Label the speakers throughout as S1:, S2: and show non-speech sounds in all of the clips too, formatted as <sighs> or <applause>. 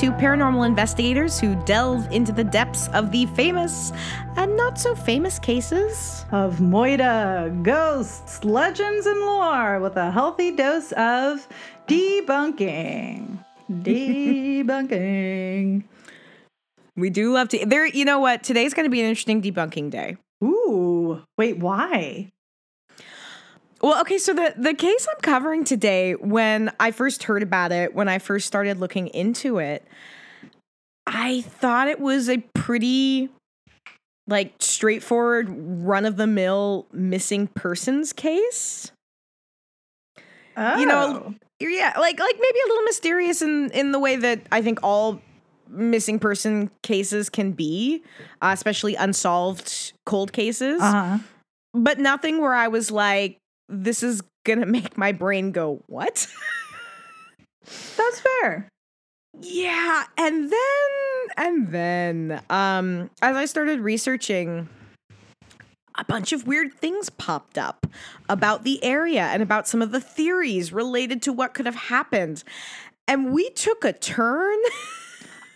S1: two paranormal investigators who delve into the depths of the famous and not so famous cases.
S2: of Moida, ghosts, legends, and lore with a healthy dose of debunking. <laughs> Debunking.
S1: We do love to. There, you know what? Today's going to be an interesting debunking day.
S2: Ooh, wait, why?
S1: Well, okay, so the the case I'm covering today, when I first heard about it, when I first started looking into it, I thought it was a pretty like straightforward run of the mill missing persons case.
S2: Oh.
S1: You know, Yeah, like like maybe a little mysterious in in the way that I think all missing person cases can be, uh, especially unsolved cold cases.
S2: uh-huh.
S1: But nothing where I was like this is to <laughs> make my brain go, "What?"
S2: That's fair.
S1: Yeah, and then and then um as I started researching a bunch of weird things popped up about the area and about some of the theories related to what could have happened. And we took a turn. <laughs>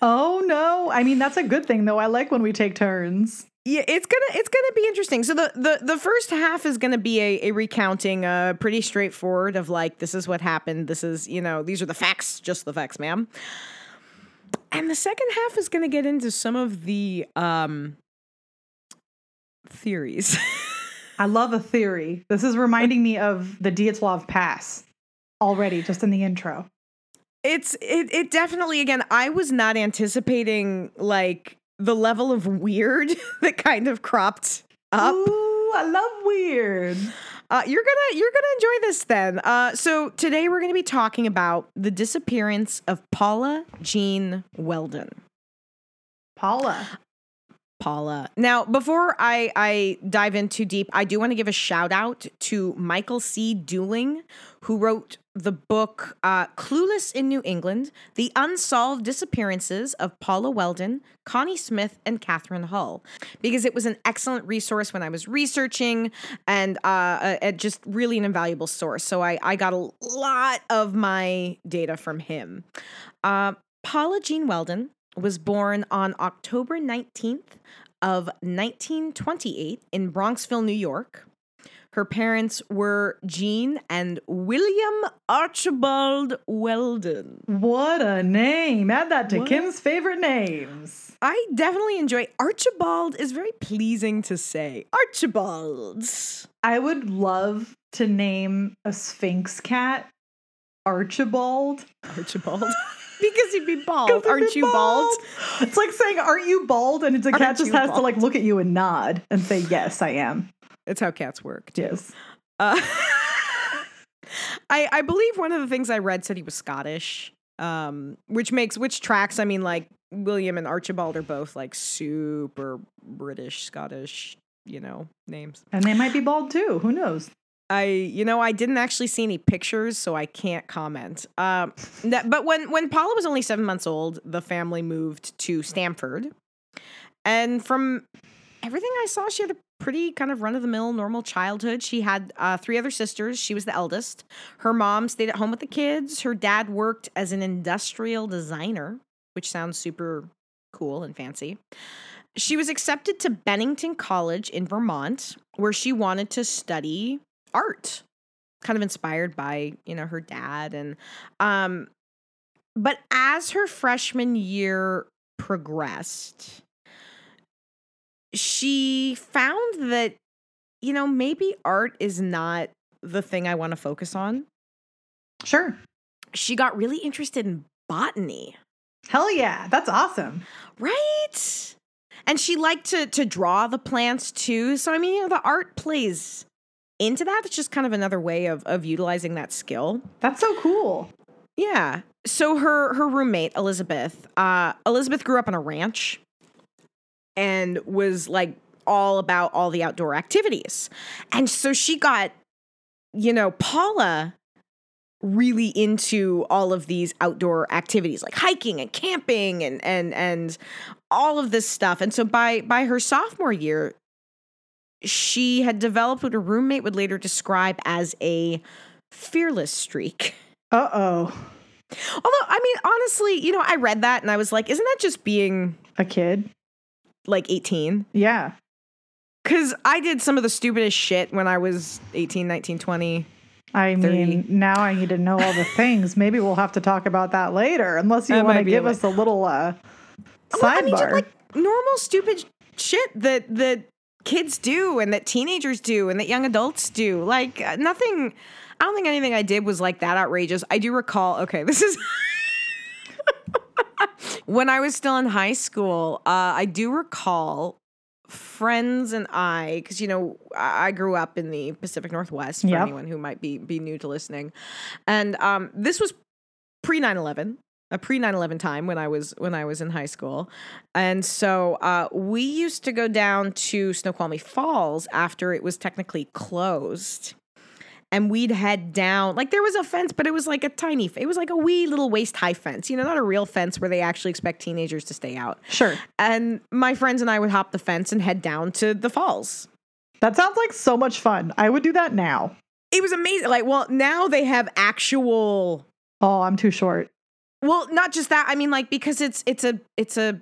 S2: Oh no. I mean, that's a good thing though. I like when we take turns.
S1: Yeah, it's gonna it's gonna be interesting. So the the, the first half is gonna be a, a recounting, uh, pretty straightforward of like this is what happened. This is you know these are the facts, just the facts, ma'am. And the second half is gonna get into some of the um theories. <laughs>
S2: I love a theory. This is reminding me of the Dyatlov Pass already, just in the intro.
S1: it's it it definitely again I was not anticipating like the level of weird <laughs> that kind of cropped up.
S2: Ooh, I love weird.
S1: Uh, you're gonna you're gonna enjoy this then. Uh, so today we're gonna be talking about the disappearance of Paula Jean Weldon.
S2: Paula.
S1: Paula. Now, before I I dive in too deep, I do want to give a shout out to Michael C. Dooling, who wrote the book uh, "Clueless in New England: The Unsolved Disappearances of Paula Weldon, Connie Smith, and Catherine Hull," because it was an excellent resource when I was researching, and uh, uh, just really an invaluable source. So I I got a lot of my data from him. Uh, Paula Jean Weldon was born on October 19th of 1928 in Bronxville, New York. Her parents were Jean and William Archibald Weldon.
S2: What a name. Add that to
S1: What?
S2: Kim's favorite names.
S1: I definitely enjoy Archibald is very pleasing to say. Archibald.
S2: I would love to name a Sphynx cat Archibald.
S1: Archibald. <laughs> because you'd be bald. Aren't you bald?
S2: It's like saying, Aren't you bald? And the cat
S1: Aren't
S2: just
S1: you
S2: has to like look at you and nod and say, Yes, I am.
S1: It's how cats work. too.
S2: Yes.
S1: Uh, <laughs> I I believe one of the things I read said he was Scottish, um, which makes which tracks. I mean, like William and Archibald are both like super British Scottish, you know, names.
S2: And they might be bald too. Who knows?
S1: I you know I didn't actually see any pictures, so I can't comment. Um, that, but when when Paula was only seven months old, the family moved to Stamford, and from everything I saw, she had a pretty kind of run of the mill normal childhood. She had uh, three other sisters. She was the eldest. Her mom stayed at home with the kids. Her dad worked as an industrial designer, which sounds super cool and fancy. She was accepted to Bennington College in Vermont, where she wanted to study art, kind of inspired by, you know, her dad and um but as her freshman year progressed, she found that you know, maybe art is not the thing I want to focus on.
S2: Sure.
S1: She got really interested in botany.
S2: Hell yeah. That's awesome.
S1: Right? And she liked to to draw the plants too. So I mean, you know, the art plays into that. It's just kind of another way of of utilizing that skill.
S2: That's so cool.
S1: Yeah. So her her roommate Elizabeth, uh, Elizabeth grew up on a ranch, and was like all about all the outdoor activities, and so she got, you know, Paula really into all of these outdoor activities like hiking and camping and and and all of this stuff. And so by by her sophomore year, she had developed what her roommate would later describe as a fearless streak.
S2: Uh oh.
S1: Although, I mean, honestly, you know, I read that and I was like, isn't that just being
S2: A kid?
S1: like 18?
S2: Yeah.
S1: Because I did some of the stupidest shit when I was 18, 19, 20.
S2: I
S1: 30.
S2: mean, now I need to know all the things. Maybe we'll have to talk about that later, unless you want to give us a little uh,
S1: Well, I mean, just
S2: sidebar.
S1: like normal stupid shit that that kids do and that teenagers do and that young adults do. Like uh, nothing. I don't think anything I did was like that outrageous. I do recall. Okay, this is. <laughs> when I was still in high school, uh, I do recall friends and I, because you know I grew up in the Pacific Northwest. For
S2: Yep.
S1: anyone who might be be new to listening, and um, this was pre 9-11 a pre 9-11 time when i was when i was in high school and so uh, we used to go down to snoqualmie falls after it was technically closed and we'd head down like there was a fence but it was like a tiny it was like a wee little waist high fence you know not a real fence where they actually expect teenagers to stay out
S2: sure.
S1: and my friends and i would hop the fence and head down to the falls
S2: That sounds like so much fun. I would do that now.
S1: it was amazing like well now they have actual
S2: Oh, I'm too short.
S1: Well, not just that. I mean, like because it's it's a it's a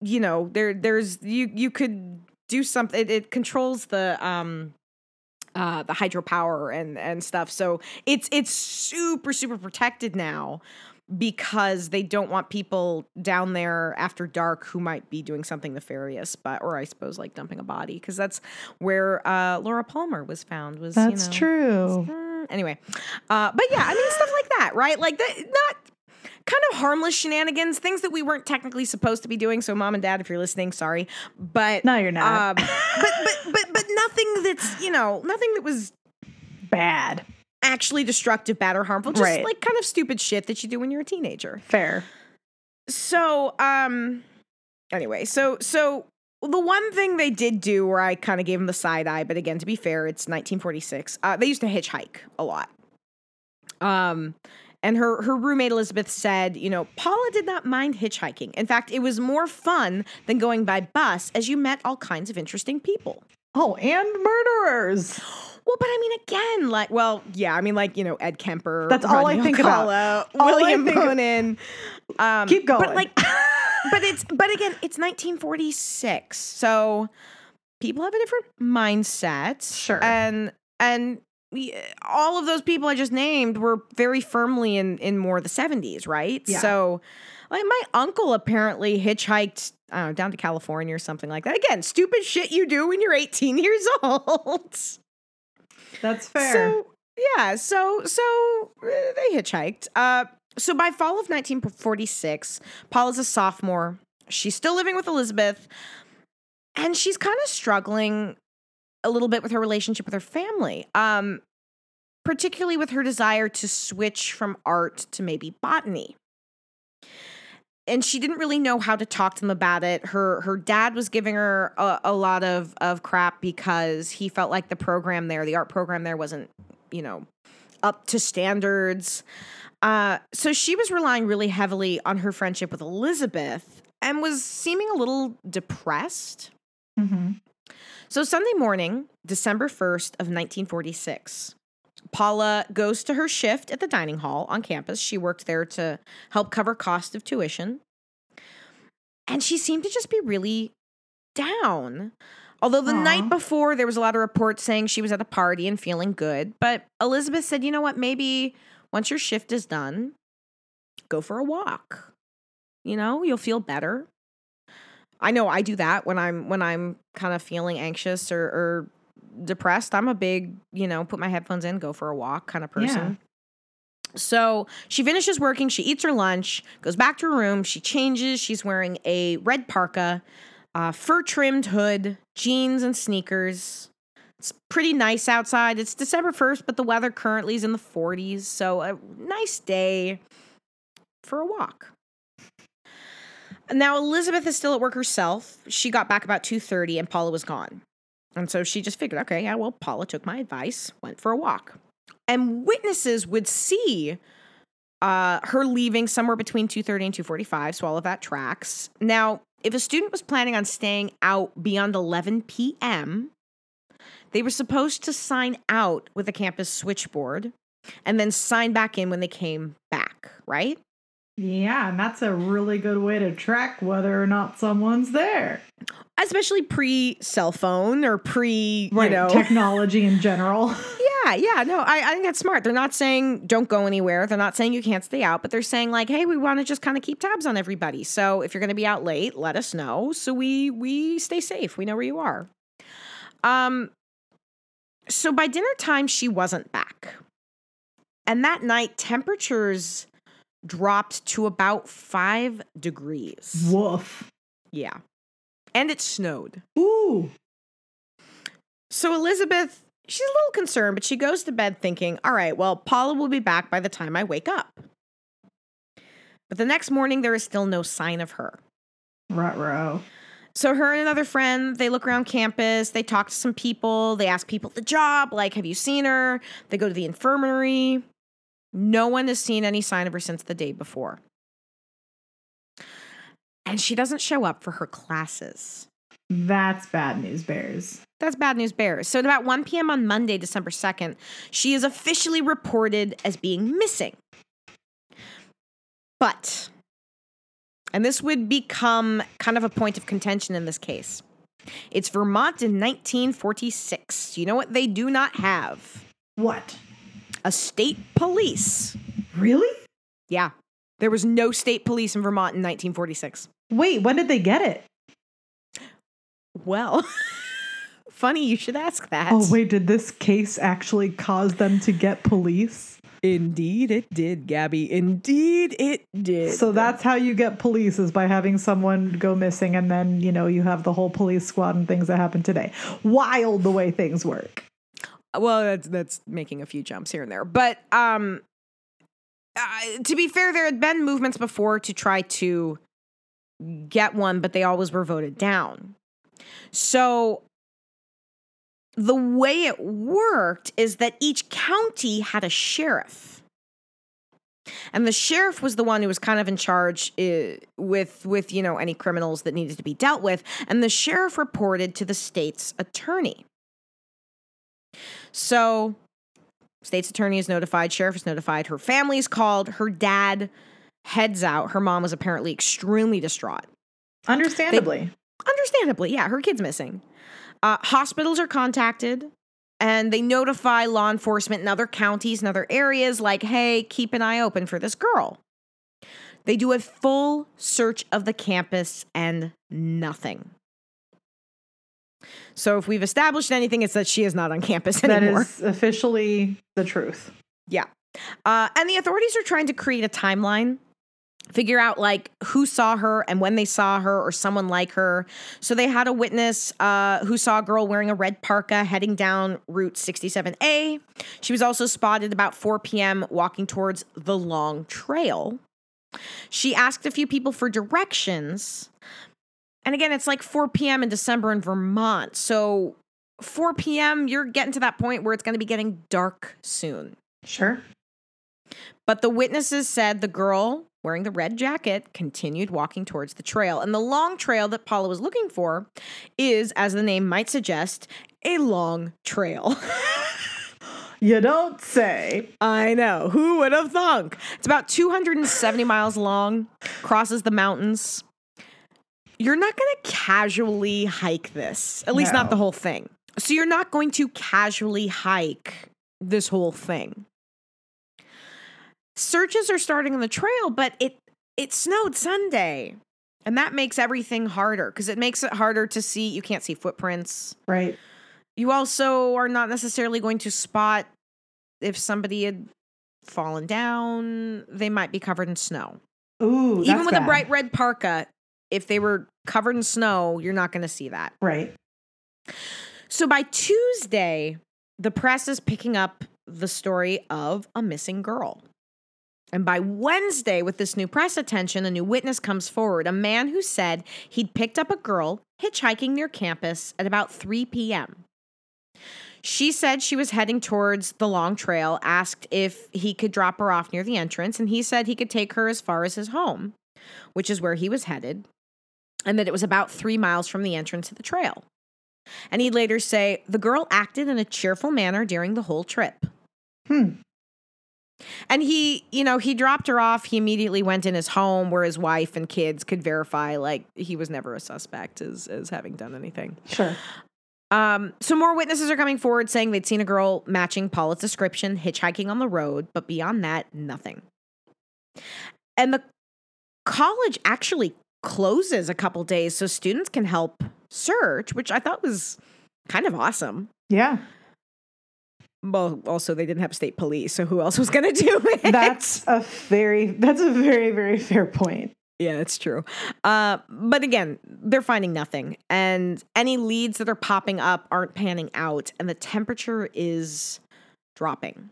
S1: you know there there's you you could do something. It, it controls the um uh the hydropower and and stuff. So it's it's super super protected now because they don't want people down there after dark who might be doing something nefarious but or i suppose like dumping a body because that's where uh laura palmer was found was
S2: That's
S1: you know,
S2: true.
S1: Mm, anyway, uh, but yeah, I mean stuff like that, right? Like that, not kind of harmless shenanigans, things that we weren't technically supposed to be doing. So, mom and dad, if you're listening, sorry, but
S2: No, you're not.
S1: Um, <laughs> but but but but nothing that's you know nothing that was
S2: Bad.
S1: actually destructive, bad, or harmful. Just
S2: Right.
S1: like kind of stupid shit that you do when you're a teenager.
S2: Fair.
S1: So, um, anyway, so so the one thing they did do where I kind of gave them the side eye, but again, to be fair, it's 1946. Uh, they used to hitchhike a lot. Um, and her her roommate Elizabeth said, you know, Paula did not mind hitchhiking. In fact, it was more fun than going by bus, as you met all kinds of interesting people.
S2: Oh, and murderers.
S1: Well, but I mean, again, like, well, yeah, I mean, like, you know, Ed Kemper.
S2: That's all I
S1: Rodney
S2: think about. All I
S1: William Bonin. Um,
S2: Keep going.
S1: But like, but it's but again, it's 1946, so people have a different mindset.
S2: Sure.
S1: and and all of those people I just named were very firmly in in more the 70s, right?
S2: Yeah.
S1: So, like, my uncle apparently hitchhiked. I don't know, down to California or something like that. Again, stupid shit you do when you're 18 <laughs> years old.
S2: That's fair.
S1: So yeah, so so uh, they hitchhiked. Uh, so by fall of 1946, Paula's a sophomore. She's still living with Elizabeth, and she's kind of struggling a little bit with her relationship with her family. Um, particularly with her desire to switch from art to maybe botany. And she didn't really know how to talk to them about it. Her her dad was giving her a, a lot of of crap because he felt like the program there, the art program there, wasn't you know up to standards. Uh, so she was relying really heavily on her friendship with Elizabeth and was seeming a little depressed.
S2: hmm
S1: So Sunday morning, December 1st of 1946, Paula goes to her shift at the dining hall on campus. She worked there to help cover cost of tuition. And she seemed to just be really down. Although the
S2: Aw.
S1: night before there was a lot of reports saying she was at a party and feeling good, but Elizabeth said, "You know what? Maybe once your shift is done, go for a walk. You know, you'll feel better." I know I do that when I'm when I'm kind of feeling anxious or, or depressed. I'm a big, you know, put my headphones in, go for a walk kind of person. So she finishes working, she eats her lunch, goes back to her room, she changes, she's wearing a red parka, uh, fur trimmed hood, jeans and sneakers. It's pretty nice outside. It's December 1st, but the weather currently is in the 40s, so a nice day for a walk. Now Elizabeth is still at work herself. She got back about 2:30 and Paula was gone. And so she just figured, okay, yeah, well, Paula took my advice, went for a walk. And witnesses would see uh, her leaving somewhere between 2:30 and 2:45, so all of that tracks. Now, if a student was planning on staying out beyond 11 p.m., they were supposed to sign out with the campus switchboard and then sign back in when they came back. right?
S2: Yeah, and that's a really good way to track whether or not someone's there.
S1: Especially pre cell phone or pre,
S2: Right.
S1: you know.
S2: Technology in general. <laughs>
S1: yeah, yeah. No, I, I think that's smart. They're not saying don't go anywhere. They're not saying you can't stay out, but they're saying like, hey, we want to just kind of keep tabs on everybody. So if you're going to be out late, let us know so we we stay safe. We know where you are. Um. So by dinner time, she wasn't back, and that night temperatures dropped to about five degrees.
S2: Woof.
S1: Yeah, and it snowed.
S2: Ooh.
S1: So Elizabeth, she's a little concerned, but she goes to bed thinking, all right, well, Paula will be back by the time I wake up. But the next morning, there is still no sign of her.
S2: Ruh-roh.
S1: So her and another friend, they look around campus, they talk to some people, they ask people at the job, like, have you seen her? They go to the infirmary. No one has seen any sign of her since the day before. And she doesn't show up for her classes.
S2: That's bad news, bears.
S1: That's bad news bears. So at about 1 p.m. on Monday, December 2nd, she is officially reported as being missing. But, and this would become kind of a point of contention in this case. It's Vermont in 1946. You know what they do not have?
S2: What?
S1: A state police.
S2: Really?
S1: Yeah. There was no state police in Vermont in 1946.
S2: Wait, when did they get it?
S1: Well, <laughs> funny you should ask that.
S2: Oh, wait, did this case actually cause them to get police?
S1: Indeed, it did, Gabby. Indeed, it did.
S2: So that's how you get police is by having someone go missing and then, you know, you have the whole police squad and things that happen today. Wild the way things work.
S1: Well, that's that's making a few jumps here and there, but um, uh, to be fair, there had been movements before to try to get one, but they always were voted down. So the way it worked is that each county had a sheriff. And the sheriff was the one who was kind of in charge uh, with with you know any criminals that needed to be dealt with and the sheriff reported to the state's attorney. So state's attorney is notified, sheriff is notified, her family's called, her dad heads out. Her mom was apparently extremely distraught.
S2: Understandably.
S1: Understandably, yeah, her kid's missing. Uh, hospitals are contacted and they notify law enforcement in other counties and other areas, like, hey, keep an eye open for this girl. They do a full search of the campus and nothing. So, if we've established anything, it's that she is not on campus
S2: that
S1: anymore.
S2: is officially the truth.
S1: Yeah. Uh, and the authorities are trying to create a timeline, figure out like who saw her and when they saw her or someone like her. So they had a witness uh, who saw a girl wearing a red parka heading down Route 67A. She was also spotted about 4 p.m. walking towards the long trail. She asked a few people for directions. And again, it's like 4 p.m. in December in Vermont. So 4 p.m., you're getting to that point where it's going to be getting dark soon.
S2: Sure.
S1: But the witnesses said the girl wearing the red jacket continued walking towards the trail. And the long trail that Paula was looking for is, as the name might suggest, a long trail. <laughs>
S2: You don't say.
S1: I know. Who would have thunk? It's about 270 miles long, crosses the mountains. You're not going to casually hike this, at least not the whole thing. So you're not going to casually hike this whole thing. Searches are starting on the trail, but it it snowed Sunday. And that makes everything harder because it makes it harder to see. You can't see footprints.
S2: Right.
S1: You also are not necessarily going to spot if somebody had fallen down, they might be covered in snow.
S2: Ooh,
S1: Even with a bright red parka, if they were covered in snow, you're not going to see that.
S2: Right.
S1: So by Tuesday, the press is picking up the story of a missing girl. And by Wednesday, with this new press attention, a new witness comes forward a man who said he'd picked up a girl hitchhiking near campus at about 3 p.m. She said she was heading towards the long trail, asked if he could drop her off near the entrance, and he said he could take her as far as his home, which is where he was headed, and that it was about three miles from the entrance to the trail. And he'd later say, the girl acted in a cheerful manner during the whole trip.
S2: Hmm.
S1: And he, you know, he dropped her off. He immediately went in his home where his wife and kids could verify like he was never a suspect as as having done anything.
S2: Sure.
S1: Um, so more witnesses are coming forward saying they'd seen a girl matching Paula's description hitchhiking on the road, but beyond that, nothing. And the college actually closes a couple days so students can help search, which I thought was kind of awesome.
S2: Yeah.
S1: Well, also they didn't have state police, so who else was going <laughs> to do it?
S2: That's a very that's a very very fair point.
S1: Yeah, it's true. Uh, but again, they're finding nothing. And any leads that are popping up aren't panning out. And the temperature is dropping.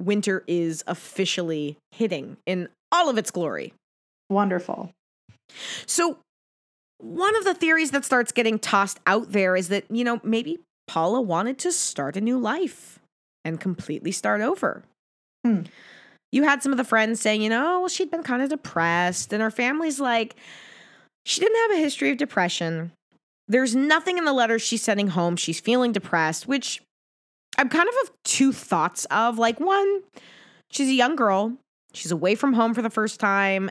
S1: Winter is officially hitting in all of its glory.
S2: Wonderful.
S1: So, one of the theories that starts getting tossed out there is that, you know, maybe Paula wanted to start a new life and completely start over.
S2: Hmm.
S1: You had some of the friends saying, you know, well, she'd been kind of depressed, and her family's like, she didn't have a history of depression. There's nothing in the letters she's sending home. She's feeling depressed, which I'm kind of of two thoughts of. Like, one, she's a young girl, she's away from home for the first time,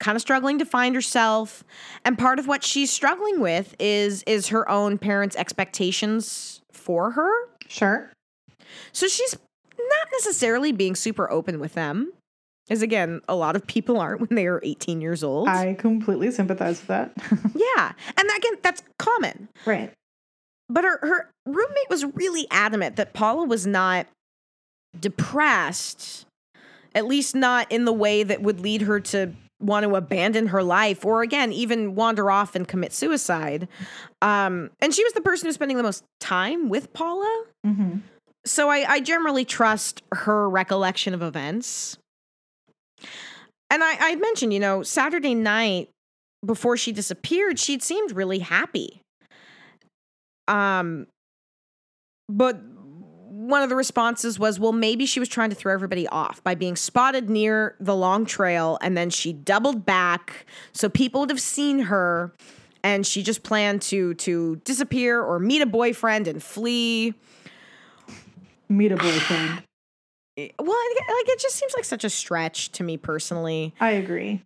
S1: kind of struggling to find herself and part of what she's struggling with is is her own parents expectations for her
S2: Sure.
S1: so she's not necessarily being super open with them as again a lot of people aren't when they are 18 years old
S2: I completely sympathize with that. <laughs>
S1: yeah and again that's common
S2: right.
S1: but her her roommate was really adamant that paula was not depressed at least not in the way that would lead her to want to abandon her life or again even wander off and commit suicide. Um and she was the person who's spending the most time with paula.
S2: Hmm
S1: so I, I generally trust her recollection of events. And i i mentioned you know saturday night before she disappeared she'd seemed really happy. Um but one of the responses was, well, maybe she was trying to throw everybody off by being spotted near the long trail and then she doubled back so people would have seen her and she just planned to to disappear or meet a boyfriend and flee.
S2: Meet a boyfriend.
S1: Well, like it just seems like such a stretch to me personally.
S2: I agree.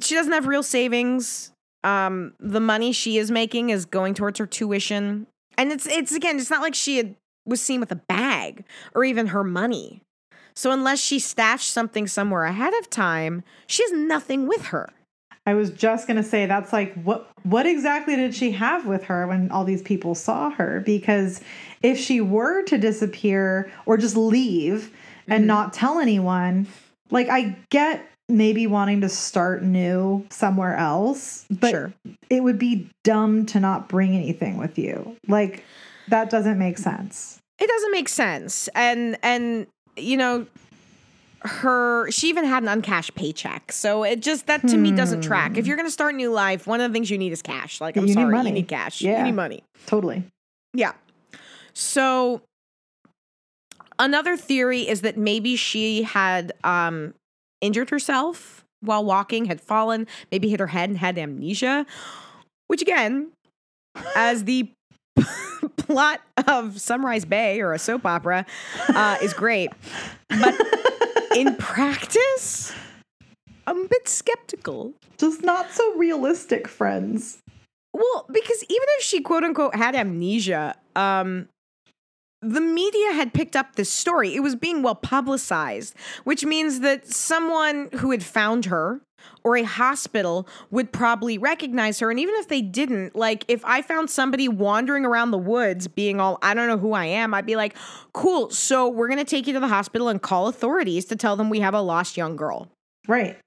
S1: She doesn't have real savings. Um, the money she is making is going towards her tuition. And it's it's again, it's not like she had was seen with a bag or even her money. So unless she stashed something somewhere ahead of time, she has nothing with her.
S2: I was just gonna say that's like what what exactly did she have with her when all these people saw her? Because if she were to disappear or just leave and
S1: Mhm.
S2: not tell anyone, like I get maybe wanting to start new somewhere else, but
S1: sure.
S2: it would be dumb to not bring anything with you. Like that doesn't make sense.
S1: It doesn't make sense. And and you know, her she even had an uncashed paycheck. So it just that to me doesn't track. If you're gonna start a new life, one of the things you need is cash. Like I'm
S2: You need money.
S1: you need cash.
S2: Yeah.
S1: You need money.
S2: Totally.
S1: Yeah. So another theory is that maybe she had um injured herself while walking, had fallen, maybe hit her head and had amnesia, which again, as the <laughs> plot of Sunrise Bay or a soap opera uh, is great. But in practice, I'm a bit skeptical.
S2: Just not so realistic, friends.
S1: Well, because even if she quote unquote had amnesia, um, the media had picked up this story. It was being well publicized, which means that someone who had found her or a hospital would probably recognize her. And even if they didn't, like if I found somebody wandering around the woods being all, I don't know who I am, I'd be like, cool. So we're going to take you to the hospital and call authorities to tell them we have a lost young girl.
S2: Right.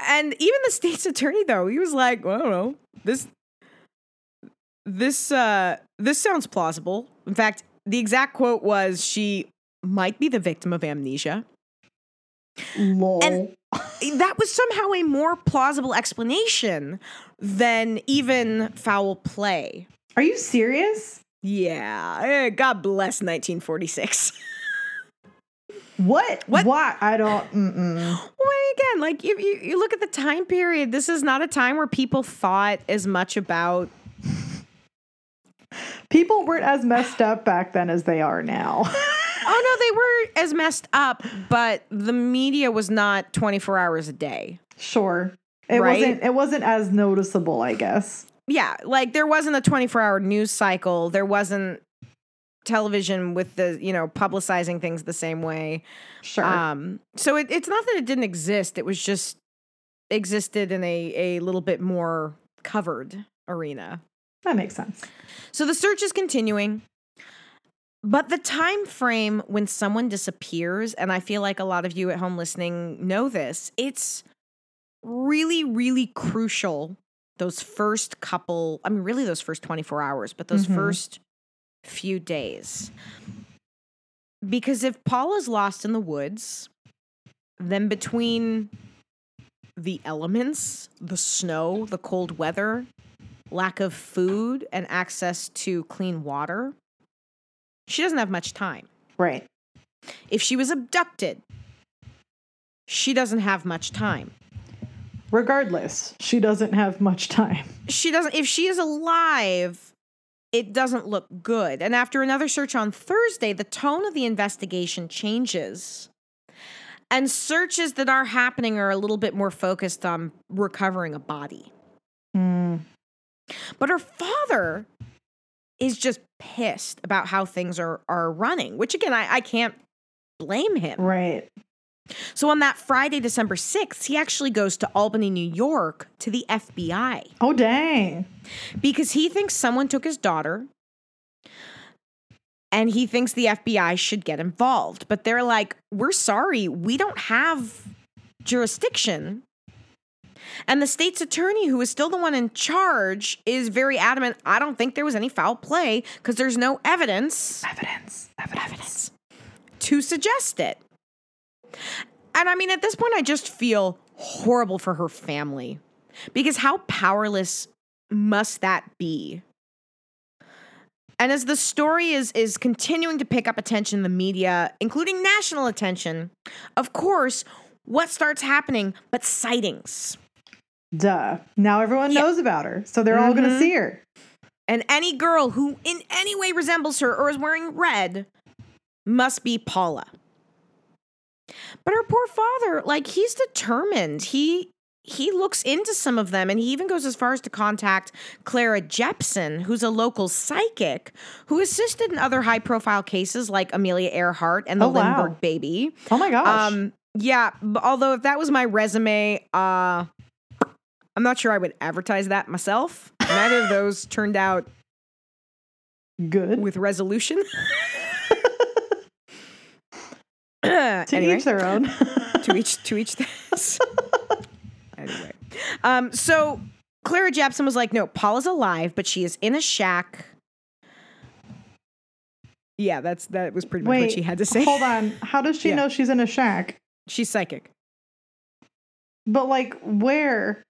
S1: And even the state's <laughs> attorney, though, he was like, well, I don't know. This this uh this sounds plausible. In fact, the exact quote was she might be the victim of amnesia.
S2: Lol.
S1: And- That was somehow a more plausible explanation than even foul play.
S2: Are you serious?
S1: Yeah, eh, God bless 1946.
S2: What?
S1: What?
S2: Why? I don't. Mm-mm.
S1: Well, again, like you, you, you look at the time period. This is not a time where people thought as much about
S2: People weren't as messed up back then as they are now. <laughs>
S1: Oh no, they were as messed up, but the media was not 24 hours a day.
S2: Sure. It
S1: Right?
S2: wasn't it wasn't as noticeable, I guess.
S1: Yeah, like there wasn't a 24 hour news cycle. There wasn't television with the, you know, publicizing things the same way.
S2: Sure.
S1: Um, so it, it's not that it didn't exist. It was just existed in a, a little bit more covered arena.
S2: that makes sense.
S1: So the search is continuing. But the time frame when someone disappears, and I feel like a lot of you at home listening know this, it's really, really crucial. Those first couple, I mean, really those first 24 hours, but those
S2: Mhm.
S1: first few days. Because if Paula's lost in the woods, then between the elements, the snow, the cold weather, lack of food, and access to clean water, she doesn't have much time.
S2: Right.
S1: If she was abducted, she doesn't have much time.
S2: Regardless, she doesn't have much time.
S1: She doesn't, if she is alive, it doesn't look good. And after another search on Thursday, the tone of the investigation changes. And searches that are happening are a little bit more focused on recovering a body.
S2: Hmm.
S1: But her father is just pissed about how things are are running, which again, I, I can't blame him.
S2: Right.
S1: So on that Friday, December 6th, he actually goes to Albany, New York to the FBI
S2: Oh dang.
S1: because he thinks someone took his daughter and he thinks the FBI should get involved. But they're like, we're sorry, we don't have jurisdiction. And the state's attorney, who is still the one in charge, is very adamant. I don't think there was any foul play because there's no evidence
S2: Evidence. Evidence. Evidence.
S1: To suggest it. And I mean, at this point, I just feel horrible for her family because how powerless must that be? And as the story is is continuing to pick up attention in the media, including national attention, of course, what starts happening but sightings.
S2: Duh. Now everyone
S1: Yeah.
S2: knows about her. So they're all gonna
S1: Mhm.
S2: see her.
S1: And any girl who in any way resembles her or is wearing red must be Paula. But her poor father, like he's determined. He he looks into some of them and he even goes as far as to contact Clara Jepson, who's a local psychic who assisted in other high profile cases like Amelia Earhart and the
S2: Oh, wow.
S1: Lindbergh baby.
S2: Oh my gosh.
S1: Um, yeah, although if that was my resume, uh, I'm not sure I would advertise that myself. Neither of those turned out
S2: Good.
S1: with resolution. <laughs> <clears throat>
S2: to
S1: anyway,
S2: each their own. <laughs>
S1: to each to each this. <laughs> anyway, um, so Clara Jepson was like, "No, Paula's alive, but she is in a shack." Yeah, that's that was pretty much
S2: Wait,
S1: what she had to say.
S2: hold on. How does she
S1: Yeah.
S2: know she's in a shack?
S1: She's psychic.
S2: But like where?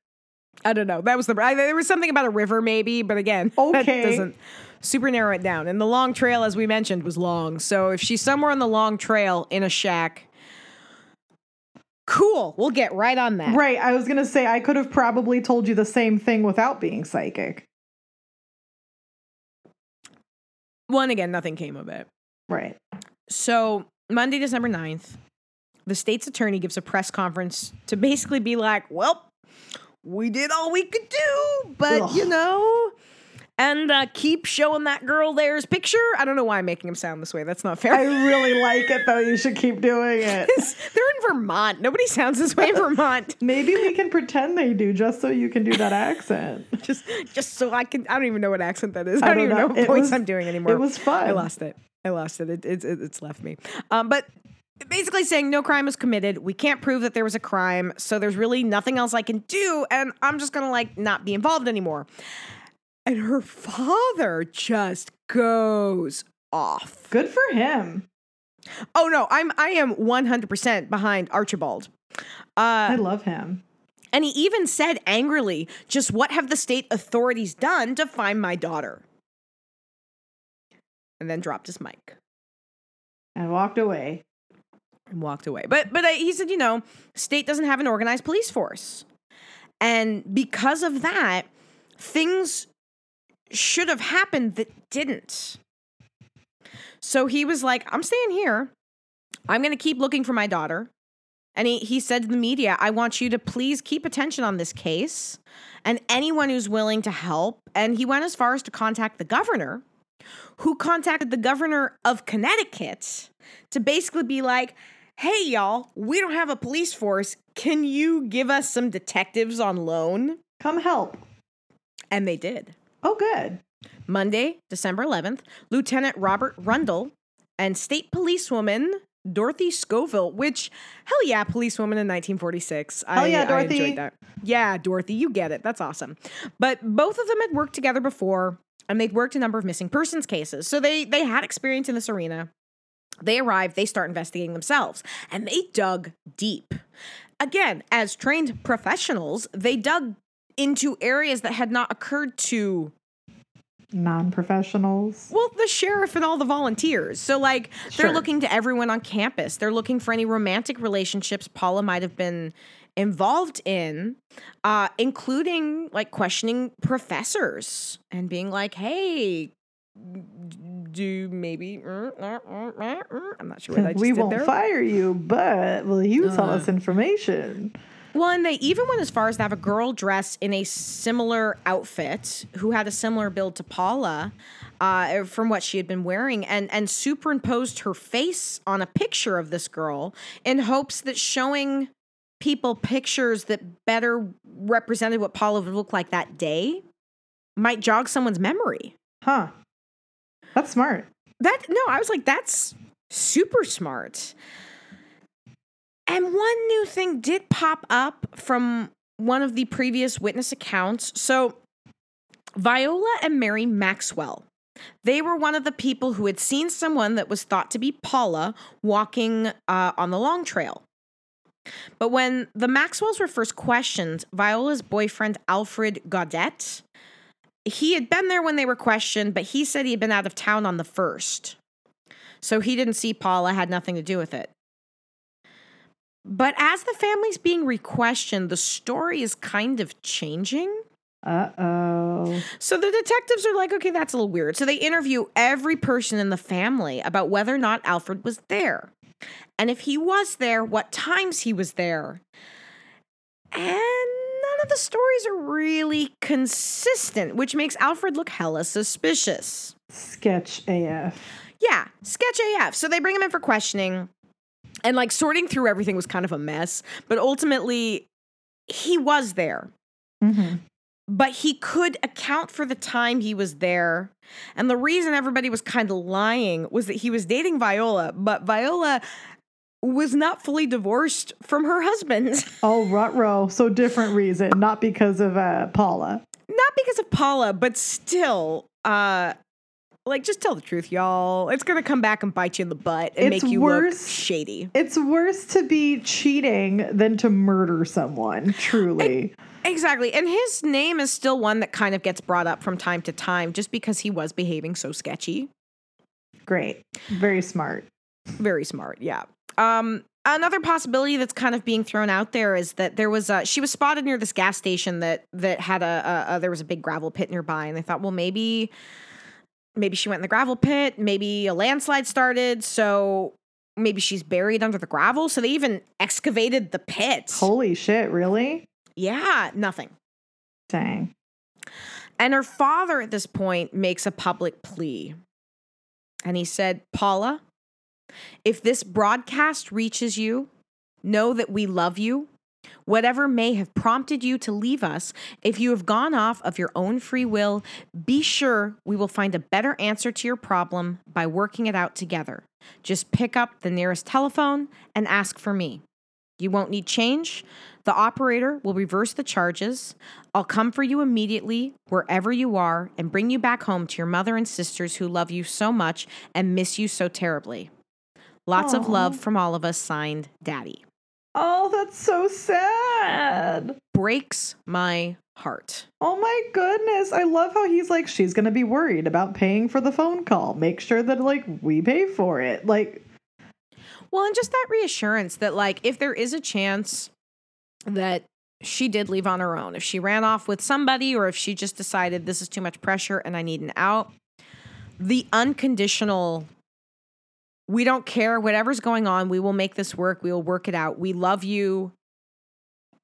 S1: I don't know. That was the I, there was something about a river, maybe, but again, <laughs> that
S2: Okay.
S1: doesn't super narrow it down. And the long trail, as we mentioned, was long. So if she's somewhere on the long trail in a shack, cool. We'll get right on that.
S2: Right. I was gonna say I could have probably told you the same thing without being psychic.
S1: One again, nothing came of it.
S2: Right.
S1: So Monday, December 9th, the state's attorney gives a press conference to basically be like, well, we did all we could do, but
S2: Ugh.
S1: you know, and uh, keep showing that girl there's picture. I don't know why I'm making him sound this way. That's not fair.
S2: I really like it though. You should keep doing it. <laughs>
S1: They're in Vermont. Nobody sounds this way in <laughs> Vermont.
S2: Maybe we can pretend they do just so you can do that accent. <laughs>
S1: Just, just so I can. I don't even know what accent that is. I
S2: I
S1: don't,
S2: don't
S1: even know,
S2: know.
S1: what voice
S2: was-
S1: I'm doing anymore.
S2: It was fun.
S1: I lost it. I lost it. it, it, it it's left me. Um, but basically saying no crime was committed. We can't prove that there was a crime, so there's really nothing else I can do, and I'm just gonna like not be involved anymore. And her father just goes off.
S2: Good for him.
S1: Oh no, I'm I am 100% behind Archibald.
S2: I
S1: Uh,
S2: love him.
S1: and he even said angrily, "Just what have the state authorities done to find my daughter?" And then dropped his mic.
S2: And walked away.
S1: And walked away. But but uh, he said, you know, state doesn't have an organized police force, and because of that, things should have happened that didn't. So he was like, I'm staying here. I'm going to keep looking for my daughter. And he, he said to the media, I want you to please keep attention on this case and anyone who's willing to help. And he went as far as to contact the governor, who contacted the governor of Connecticut to basically be like, hey, y'all, we don't have a police force. Can you give us some detectives on loan?
S2: Come help.
S1: And they did.
S2: Oh, good.
S1: Monday, December 11th, Lieutenant Robert Rundle and state policewoman Dorothy Scoville, which, hell yeah, policewoman in 1946.
S2: Hell
S1: I,
S2: yeah,
S1: I
S2: Dorothy.
S1: enjoyed that. Yeah, Dorothy, you get it. That's awesome. But both of them had worked together before and they'd worked a number of missing persons cases. So they they had experience in this arena. They arrive, they start investigating themselves, and they dug deep. Again, as trained professionals, they dug into areas that had not occurred to
S2: Non professionals.
S1: well, the sheriff and all the volunteers. So, like, they're looking to everyone on campus. They're looking for any romantic relationships Paula might have been involved in, uh, including like questioning professors and being like, hey, do maybe. I'm not sure what I <laughs> just
S2: we
S1: did
S2: won't
S1: there.
S2: fire you, but will you tell
S1: Uh.
S2: us information?
S1: Well, and they even went as far as to have a girl dressed in a similar outfit who had a similar build to Paula uh, from what she had been wearing and, and superimposed her face on a picture of this girl in hopes that showing people pictures that better represented what Paula would look like that day might jog someone's memory.
S2: Huh. That's smart.
S1: That no, I was like, that's super smart. And one new thing did pop up from one of the previous witness accounts. So Viola and Mary Maxwell. They were one of the people who had seen someone that was thought to be Paula walking uh, on the long trail. But when the Maxwells were first questioned, Viola's boyfriend, Alfred Gaudet, he had been there when they were questioned, but he said he had been out of town on the first. So he didn't see Paula, had nothing to do with it. But as the family's being re-questioned, the story is kind of changing.
S2: Uh oh.
S1: So the detectives are like, okay, that's a little weird. So they interview every person in the family about whether or not Alfred was there. And if he was there, what times he was there. And of the stories are really consistent, which makes Alfred look hella suspicious.
S2: Sketch AF.
S1: Yeah, sketch AF. So they bring him in for questioning. And like sorting through everything was kind of a mess, but ultimately he was there.
S2: Mm-hmm.
S1: But he could account for the time he was there. And the reason everybody was kind of lying was that he was dating Viola, but Viola was not fully divorced from her husband. <laughs>
S2: Oh, rut So different reason, not because of uh, Paula.
S1: not because of Paula, but still, uh, like just tell the truth, y'all. It's gonna come back and bite you in the butt and
S2: It's
S1: make you look
S2: worse-
S1: shady.
S2: It's worse to be cheating than to murder someone, truly.
S1: Exactly. And his name is still one that kind of gets brought up from time to time just because he was behaving so sketchy.
S2: Great. Very smart.
S1: Very smart, yeah. Um, another possibility that's kind of being thrown out there is that there was a, she was spotted near this gas station that that had a, a, a there was a big gravel pit nearby, and they thought, well, maybe maybe she went in the gravel pit, maybe a landslide started, so maybe she's buried under the gravel. So they even excavated the pit.
S2: Holy shit, really?
S1: yeah, nothing.
S2: Dang.
S1: And her father at this point makes a public plea. And he said, Paula, if this broadcast reaches you, know that we love you. Whatever may have prompted you to leave us, if you have gone off of your own free will, be sure we will find a better answer to your problem by working it out together. Just pick up the nearest telephone and ask for me. You won't need change. The operator will reverse the charges. I'll come for you immediately, wherever you are, and bring you back home to your mother and sisters who love you so much and miss you so terribly. Lots of love from all of us, signed Daddy.
S2: Oh, that's so sad.
S1: Breaks my heart.
S2: Oh my goodness. I love how he's like, she's going to be worried about paying for the phone call. Make sure that, like, we pay for it. Like,
S1: Well, and just that reassurance that, like, if there is a chance that she did leave on her own, if she ran off with somebody, or if she just decided this is too much pressure and I need an out, the unconditional we don't care whatever's going on. We will make this work. We will work it out. We love you.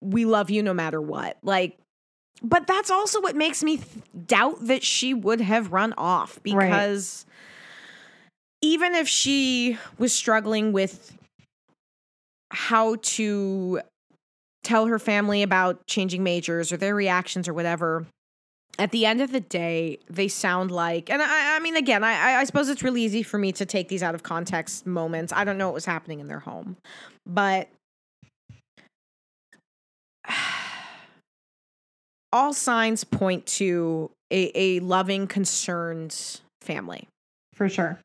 S1: We love you no matter what. Like, but that's also what makes me th- doubt that she would have run off
S2: Right.
S1: because even if she was struggling with how to tell her family about changing majors or their reactions or whatever, at the end of the day, they sound like, and I, I mean, again, I, I suppose it's really easy for me to take these out of context moments. I don't know what was happening in their home, but <sighs> all signs point to a, a loving, concerned family.
S2: For sure.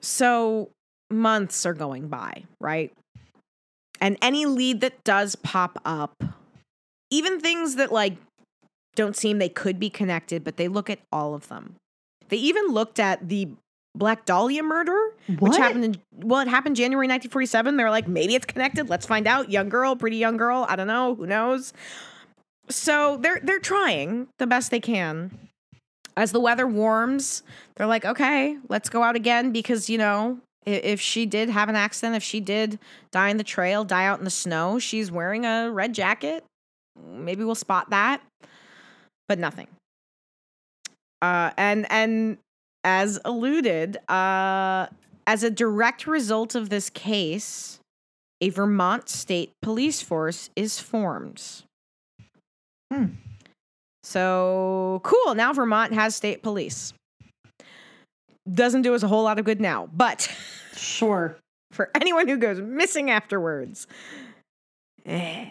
S1: So months are going by, right? And any lead that does pop up, even things that like don't seem they could be connected, but they look at all of them. They even looked at the Black Dahlia murder,
S2: What?
S1: which happened in well, it happened January 1947. They're like, maybe it's connected. Let's find out. Young girl, pretty young girl. I don't know. Who knows? So they're they're trying the best they can. As the weather warms, they're like, okay, let's go out again because you know if she did have an accident, if she did die in the trail, die out in the snow, she's wearing a red jacket. Maybe we'll spot that, but nothing. Uh, and and as alluded, uh, as a direct result of this case, a Vermont state police force is formed.
S2: Hmm.
S1: So cool. Now Vermont has state police. Doesn't do us a whole lot of good now, but
S2: Sure. <laughs>
S1: for anyone who goes missing afterwards, eh.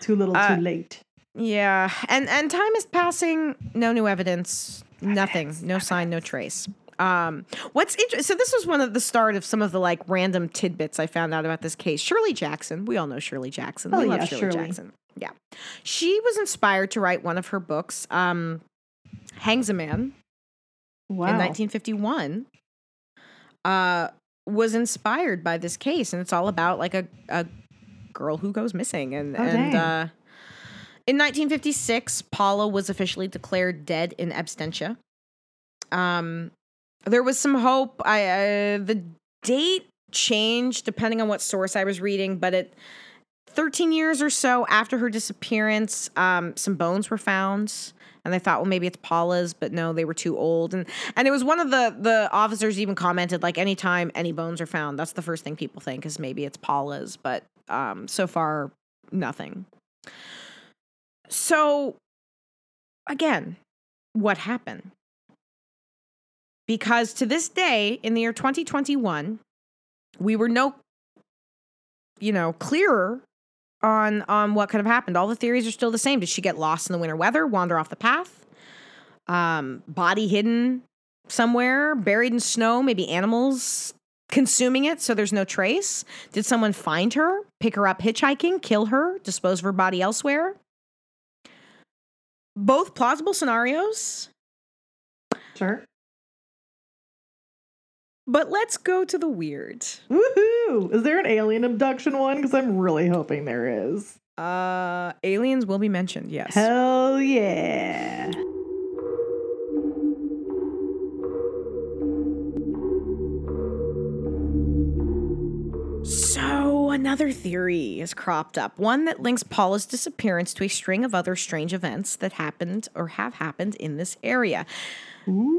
S2: Too little,
S1: Uh,
S2: too late.
S1: Yeah, and and time is passing. No new evidence. Nothing. No sign. No trace. Um, what's interesting? So this was one of the start of some of the like random tidbits I found out about this case. Shirley Jackson. We all know Shirley Jackson.
S2: Oh,
S1: we love
S2: yeah,
S1: Shirley,
S2: Shirley.
S1: Jackson. Yeah, she was inspired to write one of her books. Um, Hangsaman
S2: Wow.
S1: in 1951 uh, was inspired by this case, and it's all about like a, a girl who goes missing. And
S2: Oh,
S1: and
S2: dang.
S1: uh, in 1956, Paula was officially declared dead in absentia. Um, there was some hope. I uh, the date changed depending on what source I was reading, but it 13 years or so after her disappearance, um, some bones were found. And they thought, well, maybe it's Paula's, but no, they were too old. And and it was one of the the officers even commented, like, anytime any bones are found, that's the first thing people think is maybe it's Paula's. But um, so far, nothing. So, again, what happened? Because to this day, in the year 2021, we were no, you know, clearer on on what could have happened. All the theories are still the same. Did she get lost in the winter weather, wander off the path, um, body hidden somewhere, buried in snow, maybe animals consuming it so there's no trace? Did someone find her, pick her up hitchhiking, kill her, dispose of her body elsewhere? Both plausible scenarios,
S2: Sure.
S1: but let's go to the weird.
S2: Woohoo! Is there an alien abduction one? Because I'm really hoping there is.
S1: Uh, aliens will be mentioned, yes.
S2: Hell yeah.
S1: So, another theory has cropped up. One that links Paula's disappearance to a string of other strange events that happened or have happened in this area,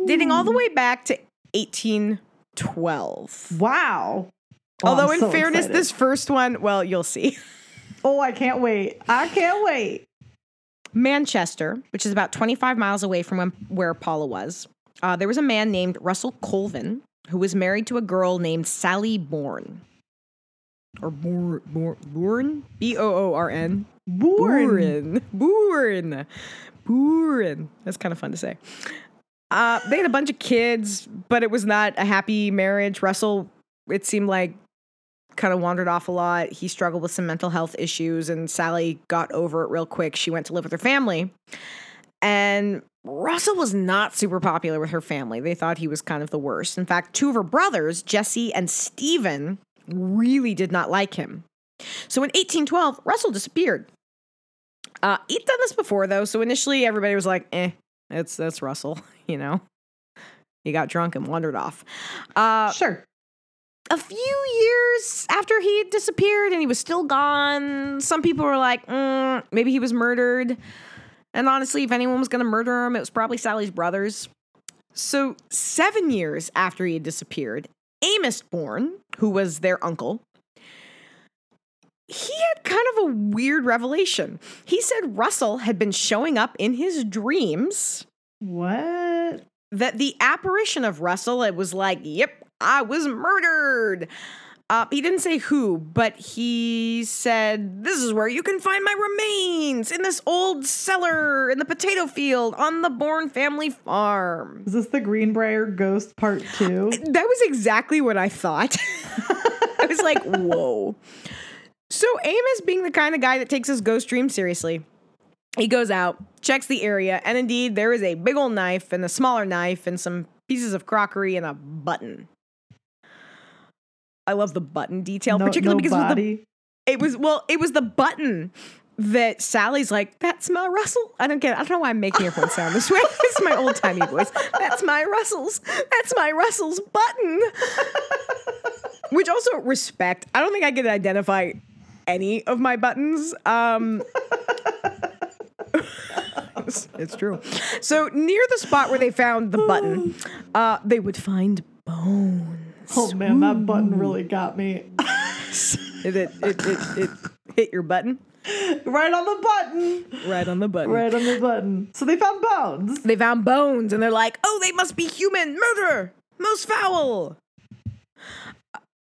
S1: dating all the way back to 1812.
S2: Wow. Oh,
S1: Although,
S2: I'm
S1: in
S2: so
S1: fairness,
S2: excited.
S1: this first one, well, you'll see. <laughs>
S2: Oh, I can't wait. I can't wait.
S1: Manchester, which is about 25 miles away from when, where Paula was, uh, there was a man named Russell Colvin who was married to a girl named Sally Boorn. Or Bourne, Bourne, Bourne? B O O R N.
S2: Born.
S1: Bourne. That's kind of fun to say. Uh, they had a bunch of kids, but it was not a happy marriage. Russell, it seemed like, kind of wandered off a lot. He struggled with some mental health issues, and Sally got over it real quick. She went to live with her family. And Russell was not super popular with her family. They thought he was kind of the worst. In fact, two of her brothers, Jesse and Stephen, really did not like him. So in 1812, Russell disappeared. Uh, he'd done this before though, so initially everybody was like, "Eh, it's that's Russell," <laughs> you know. He got drunk and wandered off. Uh,
S2: Sure.
S1: a few years after he had disappeared and he was still gone, some people were like, mm, maybe he was murdered. And honestly, if anyone was going to murder him, it was probably Sally's brothers. So, seven years after he had disappeared, Amos Boorn, who was their uncle, he had kind of a weird revelation. He said Russell had been showing up in his dreams
S2: What?
S1: that the apparition of Russell, it was like, yep, I was murdered. Uh, he didn't say who, but he said, This is where you can find my remains in this old cellar in the potato field on the Boorn family farm.
S2: Is this the Greenbrier Ghost Part Two? <laughs>
S1: That was exactly what I thought. <laughs> I was like, Whoa. So, Amos, being the kind of guy that takes his ghost dream seriously, he goes out, checks the area, and indeed, there is a big old knife and a smaller knife and some pieces of crockery and a button. I love the button detail,
S2: No,
S1: particularly
S2: no
S1: because it was, the, it was well, it was the button that Sally's like, "That's my Russell." I don't get. It. I don't know why I'm making everyone sound this way. <laughs> it's my old timey voice. That's my Russell's. That's my Russell's button. <laughs> Which also respect. I don't think I could identify any of my buttons. Um, it's, <laughs> it's true. So near the spot where they found the button, uh, they would find bones.
S2: Oh man, that button really got me. <laughs>
S1: It, it, it, it, it hit your button
S2: right on the button.
S1: right on the button.
S2: Right on the button. So they found bones.
S1: They found bones and they're like, oh, they must be human. Murder. Most foul.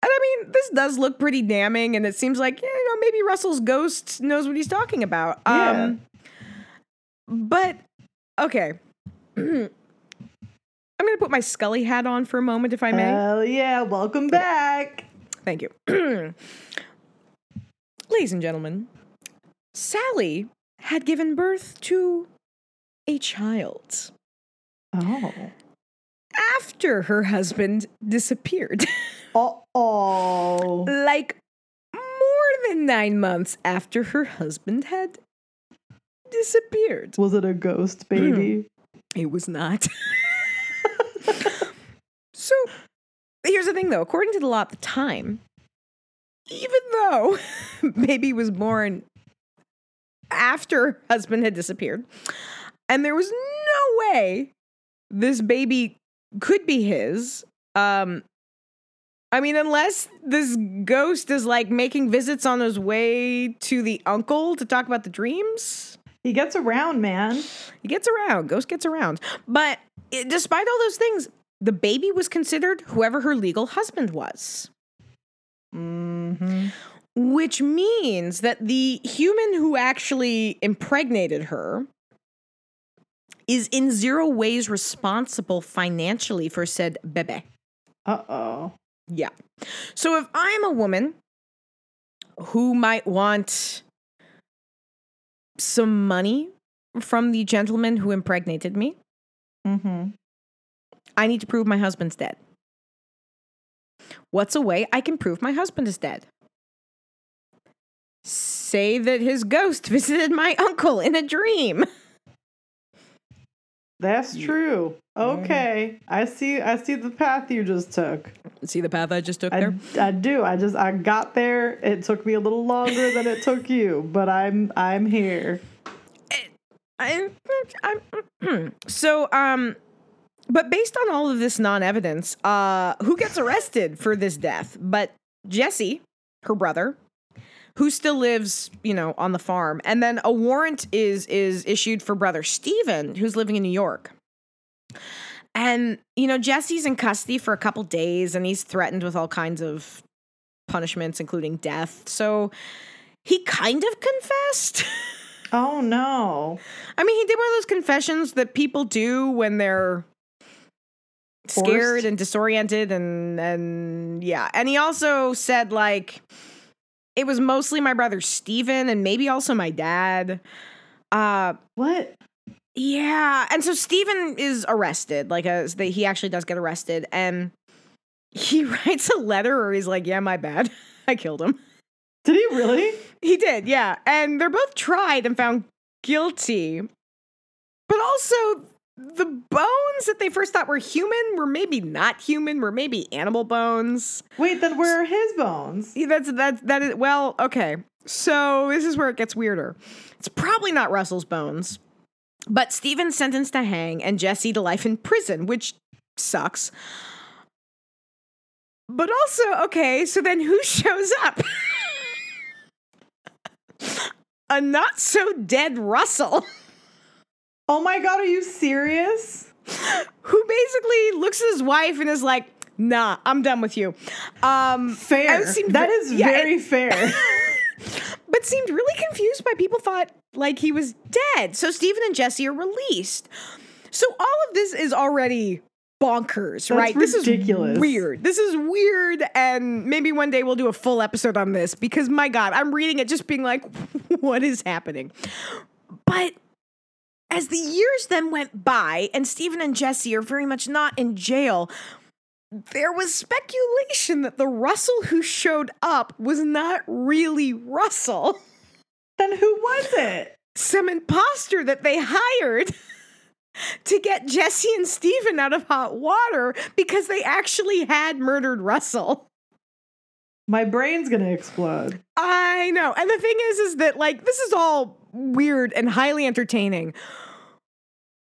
S1: And I mean, this does look pretty damning, and it seems like, yeah, you know, maybe Russell's ghost knows what he's talking about.
S2: Yeah.
S1: Um, but, okay. <clears throat> I'm going to put my Scully hat on for a moment, if I may.
S2: Hell yeah! Welcome back.
S1: Thank you. <clears throat> Ladies and gentlemen, Sally had given birth to a child
S2: Oh.
S1: after her husband disappeared. <laughs>
S2: Oh.
S1: like more than nine months after her husband had disappeared.
S2: Was it a ghost baby? <clears throat>
S1: It was not. <laughs> <laughs> so here's the thing though, according to the law at the time, even though <laughs> baby was born after husband had disappeared, and there was no way this baby could be his, um, I mean, unless this ghost is like making visits on his way to the uncle to talk about the dreams.
S2: He gets around, man.
S1: He gets around. Ghost gets around. But it, despite all those things, the baby was considered whoever her legal husband was.
S2: Mm-hmm.
S1: Which means that the human who actually impregnated her is in zero ways responsible financially for said bebe.
S2: Uh oh.
S1: Yeah. So if I'm a woman who might want some money from the gentleman who impregnated me,
S2: Mm-hmm.
S1: I need to prove my husband's dead. What's a way I can prove my husband is dead? Say that his ghost <laughs> visited my uncle in a dream.
S2: That's true. Okay. I see I see the path you just took.
S1: See the path I just took
S2: I,
S1: there?
S2: I do. I just I got there. It took me a little longer than it took you, but I'm I'm here.
S1: I, I'm, so, um, but based on all of this non-evidence, uh, who gets arrested for this death? But Jesse, her brother, who still lives, you know, on the farm, and then a warrant is is issued for brother Stephen, who's living in New York. And you know, Jesse's in custody for a couple days, and he's threatened with all kinds of punishments, including death. So he kind of confessed. <laughs>
S2: Oh no.
S1: I mean, he did one of those confessions that people do when they're scared and disoriented and and yeah. And he also said like it was mostly my brother Steven and maybe also my dad. Uh
S2: What?
S1: yeah, and so Steven is arrested. Like uh, they, he actually does get arrested and he <laughs> writes a letter where he's like, "Yeah, my bad. <laughs> I killed him."
S2: Did he really?
S1: He did, yeah. And they're both tried and found guilty. But also, the bones that they first thought were human were maybe not human, were maybe animal bones.
S2: Wait, then where are his bones?
S1: Yeah, That's that that is well, okay. So this is where it gets weirder. It's probably not Russell's bones, but Stephen's sentenced to hang and Jesse to life in prison, which sucks. But also, okay, so then who <laughs> shows up? A not so dead Russell. <laughs>
S2: Oh my god, are you serious?
S1: who basically looks at his wife and is like, "Nah, I'm done with you." Um,
S2: Fair. That is
S1: yeah,
S2: very
S1: and-
S2: fair. <laughs>
S1: but seemed really confused by people thought like he was dead. So Stephen and Jesse are released. So all of this is already bonkers, right? This is
S2: ridiculous.
S1: is weird. This is weird, and maybe one day we'll do a full episode on this because my God, I'm reading it just being like, <laughs> what is happening? But as the years then went by, and Stephen and Jesse are very much not in jail, there was speculation that the Russell who showed up was not really Russell.
S2: then who was it?
S1: Some imposter that they hired <laughs> to get Jesse and Stephen out of hot water because they actually had murdered Russell.
S2: My brain's gonna explode.
S1: I know. And the thing is, is that like this is all weird and highly entertaining.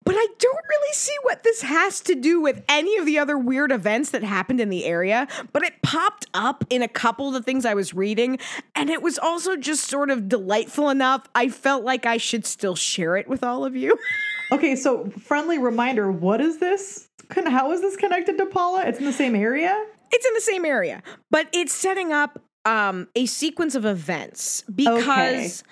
S1: But I don't really see what this has to do with any of the other weird events that happened in the area. But it popped up in a couple of the things I was reading. And it was also just sort of delightful enough. I felt like I should still share it with all of you. <laughs>
S2: Okay, so friendly reminder, what is this? How is this connected to Paula? It's in the same area?
S1: it's in the same area, but it's setting up um, a sequence of events because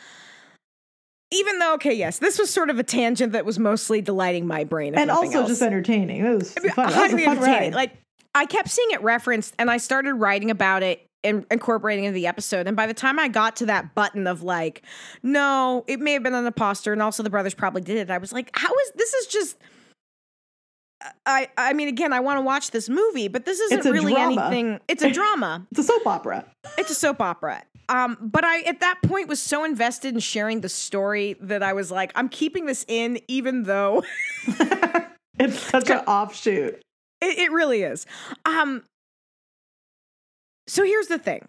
S1: even though, okay, yes, this was sort of a tangent that was mostly delighting my brain,
S2: and also
S1: else.
S2: just entertaining. It was fun. That was a fun
S1: entertaining.
S2: ride.
S1: Like I kept seeing it referenced, and I started writing about it and incorporating into the episode. And by the time I got to that button of like, no, it may have been an imposter, and also the brothers probably did it. I was like, how is this? Is just. I, I mean, again, I want to watch this movie, but this isn't really
S2: drama.
S1: anything. It's a <laughs> drama.
S2: it's a soap opera.
S1: It's a soap opera. Um, but I at that point was so invested in sharing the story that I was like, I'm keeping this in, even though <laughs>
S2: It's such an <laughs> offshoot.
S1: it, it really is. Um, so here's the thing.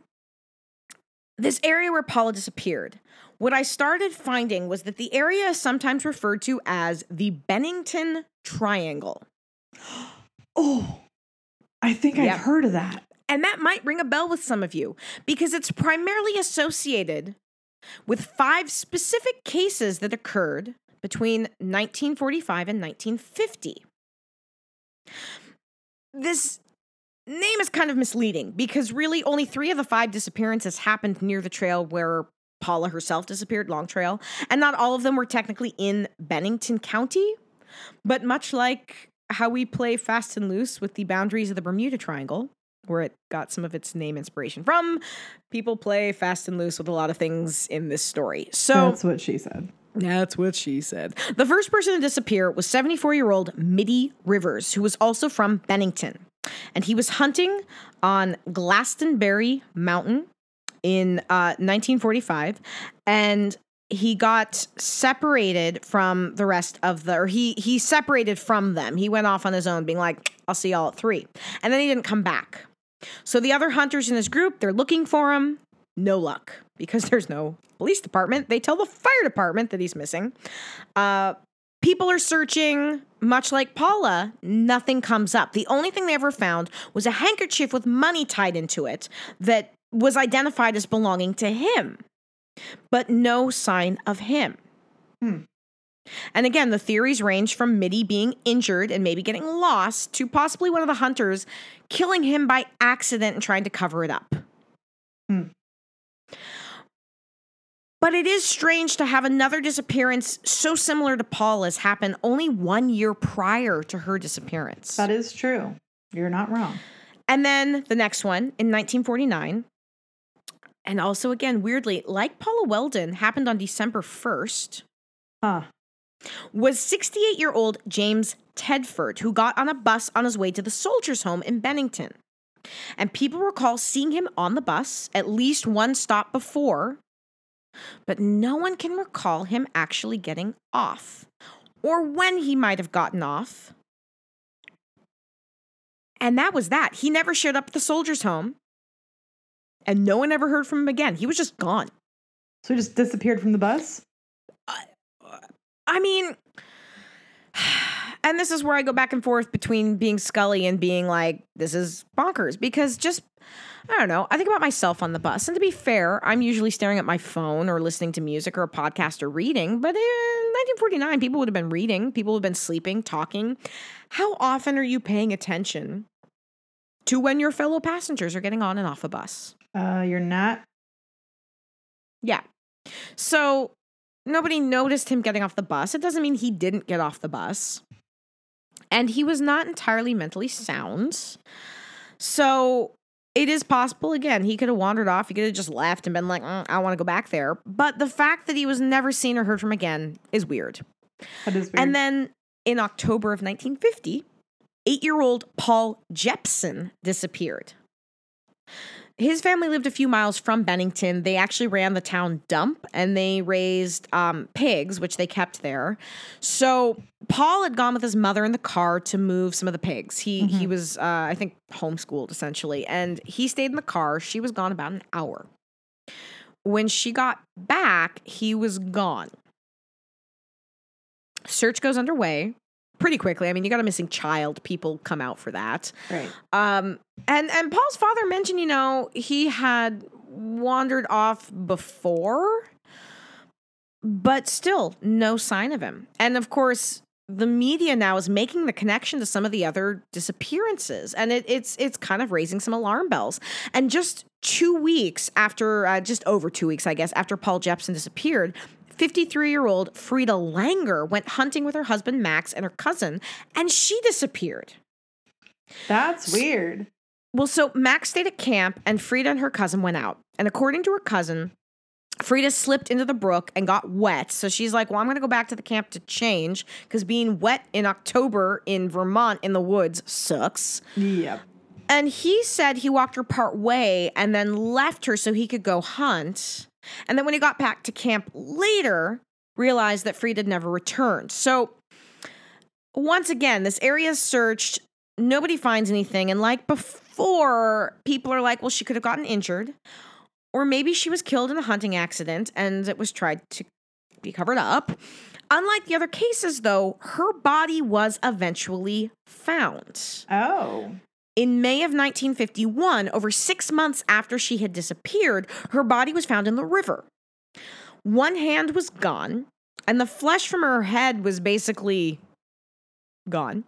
S1: This area where Paula disappeared, what I started finding was that the area is sometimes referred to as the Bennington Triangle. <gasps>
S2: Oh, I think
S1: Yep.
S2: I've heard of that.
S1: And that might ring a bell with some of you because it's primarily associated with five specific cases that occurred between 1945 and 1950. This name is kind of misleading because really only three of the five disappearances happened near the trail where Paula herself disappeared, Long Trail, and not all of them were technically in Bennington County. But much like how we play fast and loose with the boundaries of the Bermuda Triangle, where it got some of its name inspiration from, people play fast and loose with a lot of things in this story. So
S2: That's what she said.
S1: that's what she said. The first person to disappear was 74 year old Middie Rivers, who was also from Bennington. And he was hunting on Glastonbury Mountain in uh, 1945. And he got separated from the rest of the, or he, he separated from them. He went off on his own, being like, I'll see y'all at three. And then he didn't come back. So the other hunters in his group, they're looking for him. No luck because <laughs> there's no police department. They tell the fire department that he's missing. Uh, people are searching, much like Paula, nothing comes up. The only thing they ever found was a handkerchief with money tied into it that was identified as belonging to him, but no sign of him.
S2: Hmm.
S1: And again, the theories range from Middie being injured and maybe getting lost to possibly one of the hunters killing him by accident and trying to cover it up.
S2: Hmm.
S1: But it is strange to have another disappearance so similar to Paula's happen only one year prior to her disappearance.
S2: That is true. You're not wrong.
S1: And then the next one in 1949. And also, again, weirdly, like Paula Welden, happened on December 1st,
S2: Huh.
S1: was 68 year old James Tedford, who got on a bus on his way to the Soldiers' Home in Bennington. And people recall seeing him on the bus at least one stop before, but no one can recall him actually getting off. or when he might have gotten off. And that was that. He never showed up at the soldier's home. And no one ever heard from him again. He was just gone.
S2: So he just disappeared from the bus?
S1: I mean, and this is where I go back and forth between being Scully and being like, this is bonkers. Because just, I don't know, I think about myself on the bus. And to be fair, I'm usually staring at my phone or listening to music or a podcast or reading. But in 1949, people would have been reading, people would have been sleeping, talking. How often are you paying attention to when your fellow passengers are getting on and off a bus?
S2: Uh, you're not.
S1: Yeah. So nobody noticed him getting off the bus. It doesn't mean he didn't get off the bus. And he was not entirely mentally sound. So it is possible, again, he could have wandered off. He could have just left and been like, "Mm, I want to go back there. But the fact that he was never seen or heard from again is weird.
S2: That is weird.
S1: And then in October of 1950, eight year old Paul Jepson disappeared. His family lived a few miles from Bennington. They actually ran the town dump and they raised um, pigs, which they kept there. So Paul had gone with his mother in the car to move some of the pigs. He he was, uh, I think, homeschooled essentially, and he stayed in the car. She was gone about an hour. When she got back, he was gone. Search goes underway pretty quickly. I mean, you got a missing child. People come out for that.
S2: right.
S1: Um, and and Paul's father mentioned, you know, he had wandered off before, but still no sign of him. And of course, the media now is making the connection to some of the other disappearances, and it, it's it's kind of raising some alarm bells. And just two weeks after, uh, just over two weeks, I guess, after Paul Jepson disappeared. 53 year old Frieda Langer went hunting with her husband Max and her cousin, and she disappeared.
S2: That's weird.
S1: Well, so Max stayed at camp and Frieda and her cousin went out. And according to her cousin, Frieda slipped into the brook and got wet. So she's like, Well, I'm going to go back to the camp to change because being wet in October in Vermont in the woods sucks.
S2: Yep.
S1: And he said he walked her part way and then left her so he could go hunt. And then when he got back to camp later, realized that Frieda never returned. So once again, this area is searched. Nobody finds anything. And like before, people are like, well, she could have gotten injured. Or maybe she was killed in a hunting accident and it was tried to be covered up. Unlike the other cases, though, her body was eventually found.
S2: Oh.
S1: In May of 1951, over six months after she had disappeared, her body was found in the river. One hand was gone, and the flesh from her head was basically gone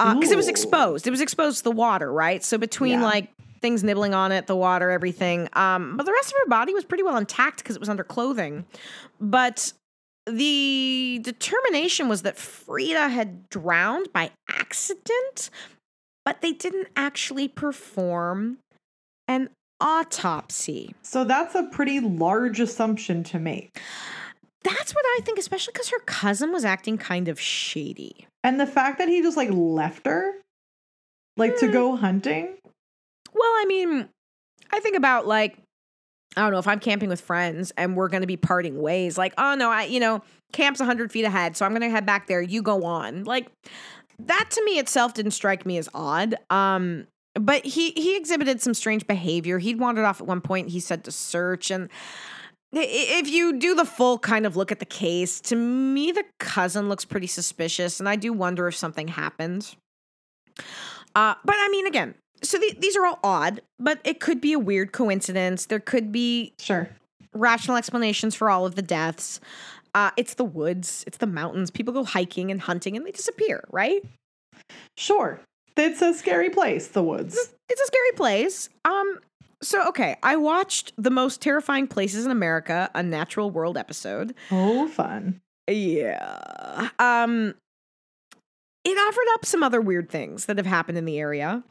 S1: because it was exposed. It was exposed to the water, right? So between
S2: Yeah.
S1: like things nibbling on it, the water, everything. Um, but the rest of her body was pretty well intact because it was under clothing. But the determination was that Frieda had drowned by accident, but they didn't actually perform an autopsy.
S2: So that's a pretty large assumption to make.
S1: That's what I think, especially because her cousin was acting kind of shady.
S2: And the fact that he just like left her, like to go hmm. hunting.
S1: Well, I mean, I think about like, I don't know, if I'm camping with friends and we're going to be parting ways, like, oh no, I, you know, camp's 100 feet ahead, so I'm going to head back there. You go on. Like, that to me itself didn't strike me as odd. Um, but he he exhibited some strange behavior. He'd wandered off at one point. He said to search, and if you do the full kind of look at the case, to me the cousin looks pretty suspicious, and I do wonder if something happened. Uh, but I mean, again, so the, these are all odd, but it could be a weird coincidence. There could be
S2: Sure.
S1: rational explanations for all of the deaths. Uh, it's the woods, it's the mountains. People go hiking and hunting, and they disappear, right?
S2: Sure. It's a scary place, the woods.
S1: it's a scary place. Um, so okay, I watched the most terrifying places in America, a natural world episode.
S2: Oh, fun.
S1: Yeah. Um, it offered up some other weird things that have happened in the area,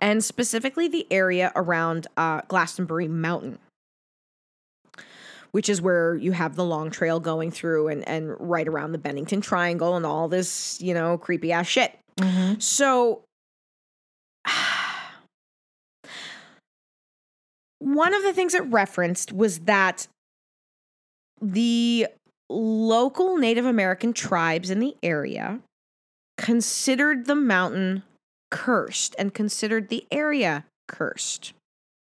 S1: and specifically the area around uh, Glastonbury Mountain, which is where you have the long trail going through and and right around the Bennington Triangle and all this, you know, creepy ass shit. Mm-hmm. So, <sighs> one of the things it referenced was that the local Native American tribes in the area considered the mountain cursed and considered the area cursed.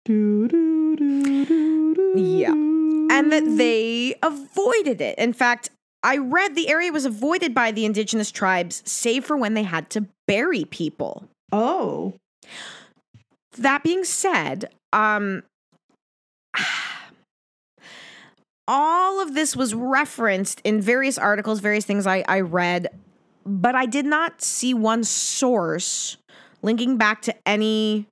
S2: Do, do, do,
S1: Yeah. And that they avoided it. In fact, I read the area was avoided by the indigenous tribes, save for when they had to bury people.
S2: Oh.
S1: That being said, um, <sighs> all of this was referenced in various articles, various things I, I read, but I did not see one source linking back to any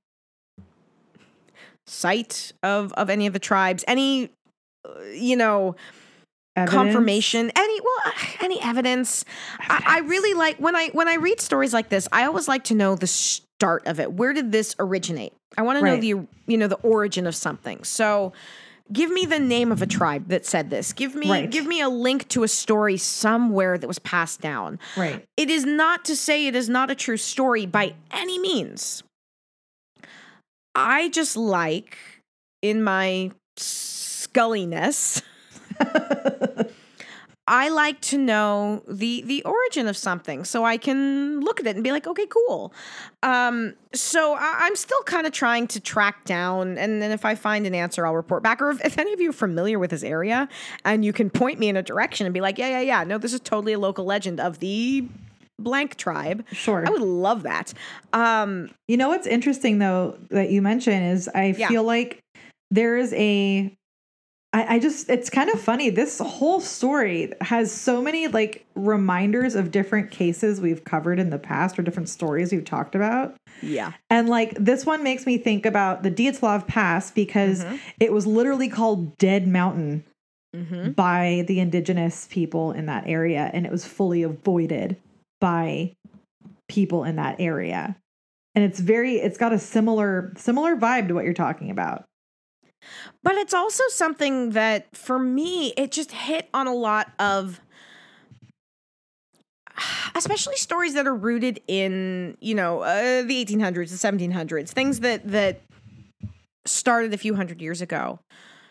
S1: site of of any of the tribes, any Uh, you know
S2: Evidence?
S1: confirmation any well <sighs> any evidence I, I really like when i when i read stories like this i always like to know the start of it where did this originate i want to know the you know the origin of something so give me the name of a tribe that said this give me
S2: Right.
S1: give me a link to a story somewhere that was passed down
S2: Right.
S1: it is not to say it is not a true story by any means. I just like, in my sculliness, <laughs> I like to know the the origin of something so I can look at it and be like, okay, cool. Um, so I, I'm still kind of trying to track down, and then if I find an answer, I'll report back. Or if, if any of you are familiar with this area and you can point me in a direction and be like, yeah, yeah, yeah, no, this is totally a local legend of the blank tribe.
S2: Sure.
S1: I would love that. Um,
S2: You know what's interesting though that you mention is I
S1: Yeah.
S2: feel like there is a I, I just it's kind of funny. This whole story has so many like reminders of different cases we've covered in the past or different stories we've talked about.
S1: yeah.
S2: And like this one makes me think about the Dyatlov Pass because it was literally called Dead Mountain
S1: Mm-hmm.
S2: by the indigenous people in that area and it was fully avoided by people in that area. And it's very it's got a similar similar vibe to what you're talking about.
S1: But it's also something that for me, it just hit on a lot of <sighs> especially stories that are rooted in, you know, uh, the 1800s, the 1700s, things that that started a few hundred years ago.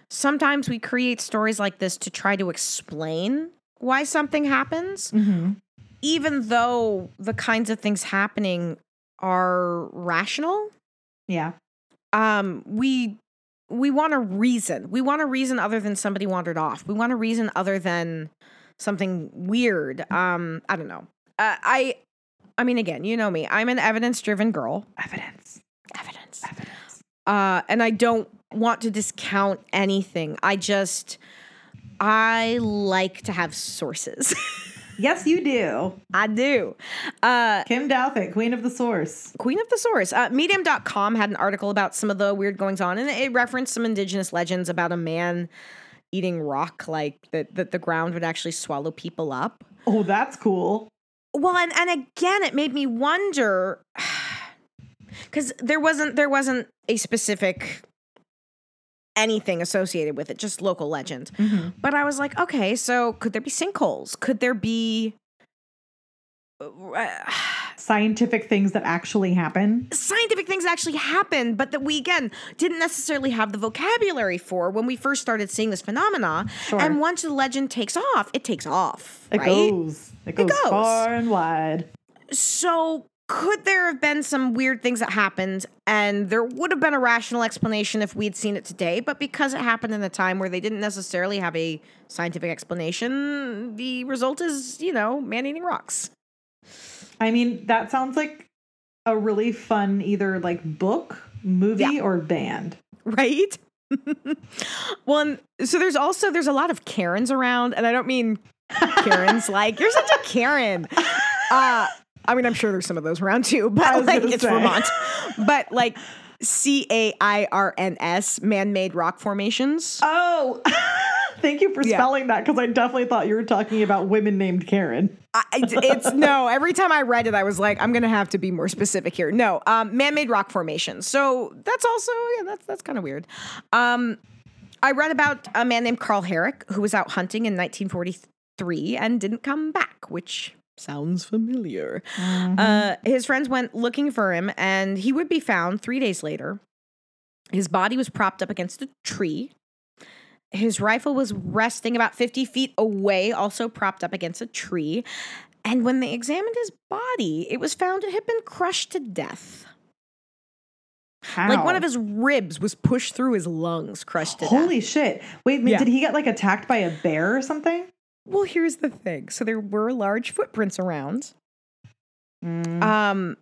S1: Sometimes we create stories like this to try to explain why something happens,
S2: Mm-hmm.
S1: even though the kinds of things happening are rational.
S2: Yeah.
S1: um we we want a reason. We want a reason other than somebody wandered off. We want a reason other than something weird. Um i don't know. Uh, i i mean again you know me. I'm an evidence driven girl.
S2: Evidence.
S1: evidence.
S2: Evidence.
S1: uh and i don't want to discount anything. I just i like to have sources <laughs>
S2: Yes, you do.
S1: i do uh
S2: Kim Douthit, Queen of the Source.
S1: Queen of the Source. Uh, Medium.com had an article about some of the weird goings on, and it referenced some indigenous legends about a man eating rock, like that, that the ground would actually swallow people up.
S2: Oh, that's cool.
S1: Well, and, and again, it made me wonder <sighs> because there wasn't there wasn't a specific anything associated with it, just local legend.
S2: Mm-hmm.
S1: But I was like, okay, so could there be sinkholes? Could there be uh,
S2: Scientific things that actually happen.
S1: scientific things actually happen, but that we again didn't necessarily have the vocabulary for when we first started seeing this phenomena.
S2: Sure.
S1: And once the legend takes off, it takes off.
S2: It
S1: right?
S2: goes. It goes,
S1: goes.
S2: far and wide.
S1: So could there have been some weird things that happened and there would have been a rational explanation if we'd seen it today, but because it happened in a time where they didn't necessarily have a scientific explanation, the result is, you know, man eating rocks.
S2: I mean, that sounds like a really fun either like book, movie,
S1: Yeah.
S2: or band.
S1: right <laughs> well and so there's also there's a lot of karens around and i don't mean <laughs> karens like you're such a karen uh i mean i'm sure there's some of those around too but
S2: was
S1: like it's
S2: say.
S1: vermont <laughs> but like c-a-i-r-n-s man-made rock formations
S2: Oh, <laughs> thank you for
S1: Yeah.
S2: spelling that because I definitely thought you were talking about women named Karen.
S1: I, it's <laughs> no. Every time I read it, I was like, I'm gonna have to be more specific here. No, um, man-made rock formations. So that's also yeah, that's that's kind of weird. Um, I read about a man named Carl Herrick who was out hunting in 1943 and didn't come back, which sounds familiar. Uh, his friends went looking for him, and he would be found three days later. His body was propped up against a tree. His rifle was resting about 50 feet away, also propped up against a tree. And when they examined his body, it was found to have been crushed to death.
S2: How?
S1: Like one of his ribs was pushed through his lungs, crushed to death.
S2: Holy shit. Wait,
S1: Yeah.
S2: did he get like attacked by a bear or something?
S1: Well, here's the thing. So there were large footprints around.
S2: Mm.
S1: Um,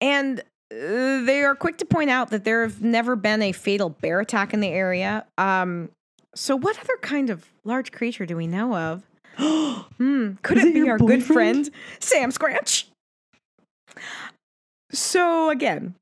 S1: and uh, they are quick to point out that there have never been a fatal bear attack in the area. Um, so what other kind of large creature do we know of? <gasps> Hmm, could
S2: Is
S1: it
S2: it
S1: be our good friend Sam Scratch? So again,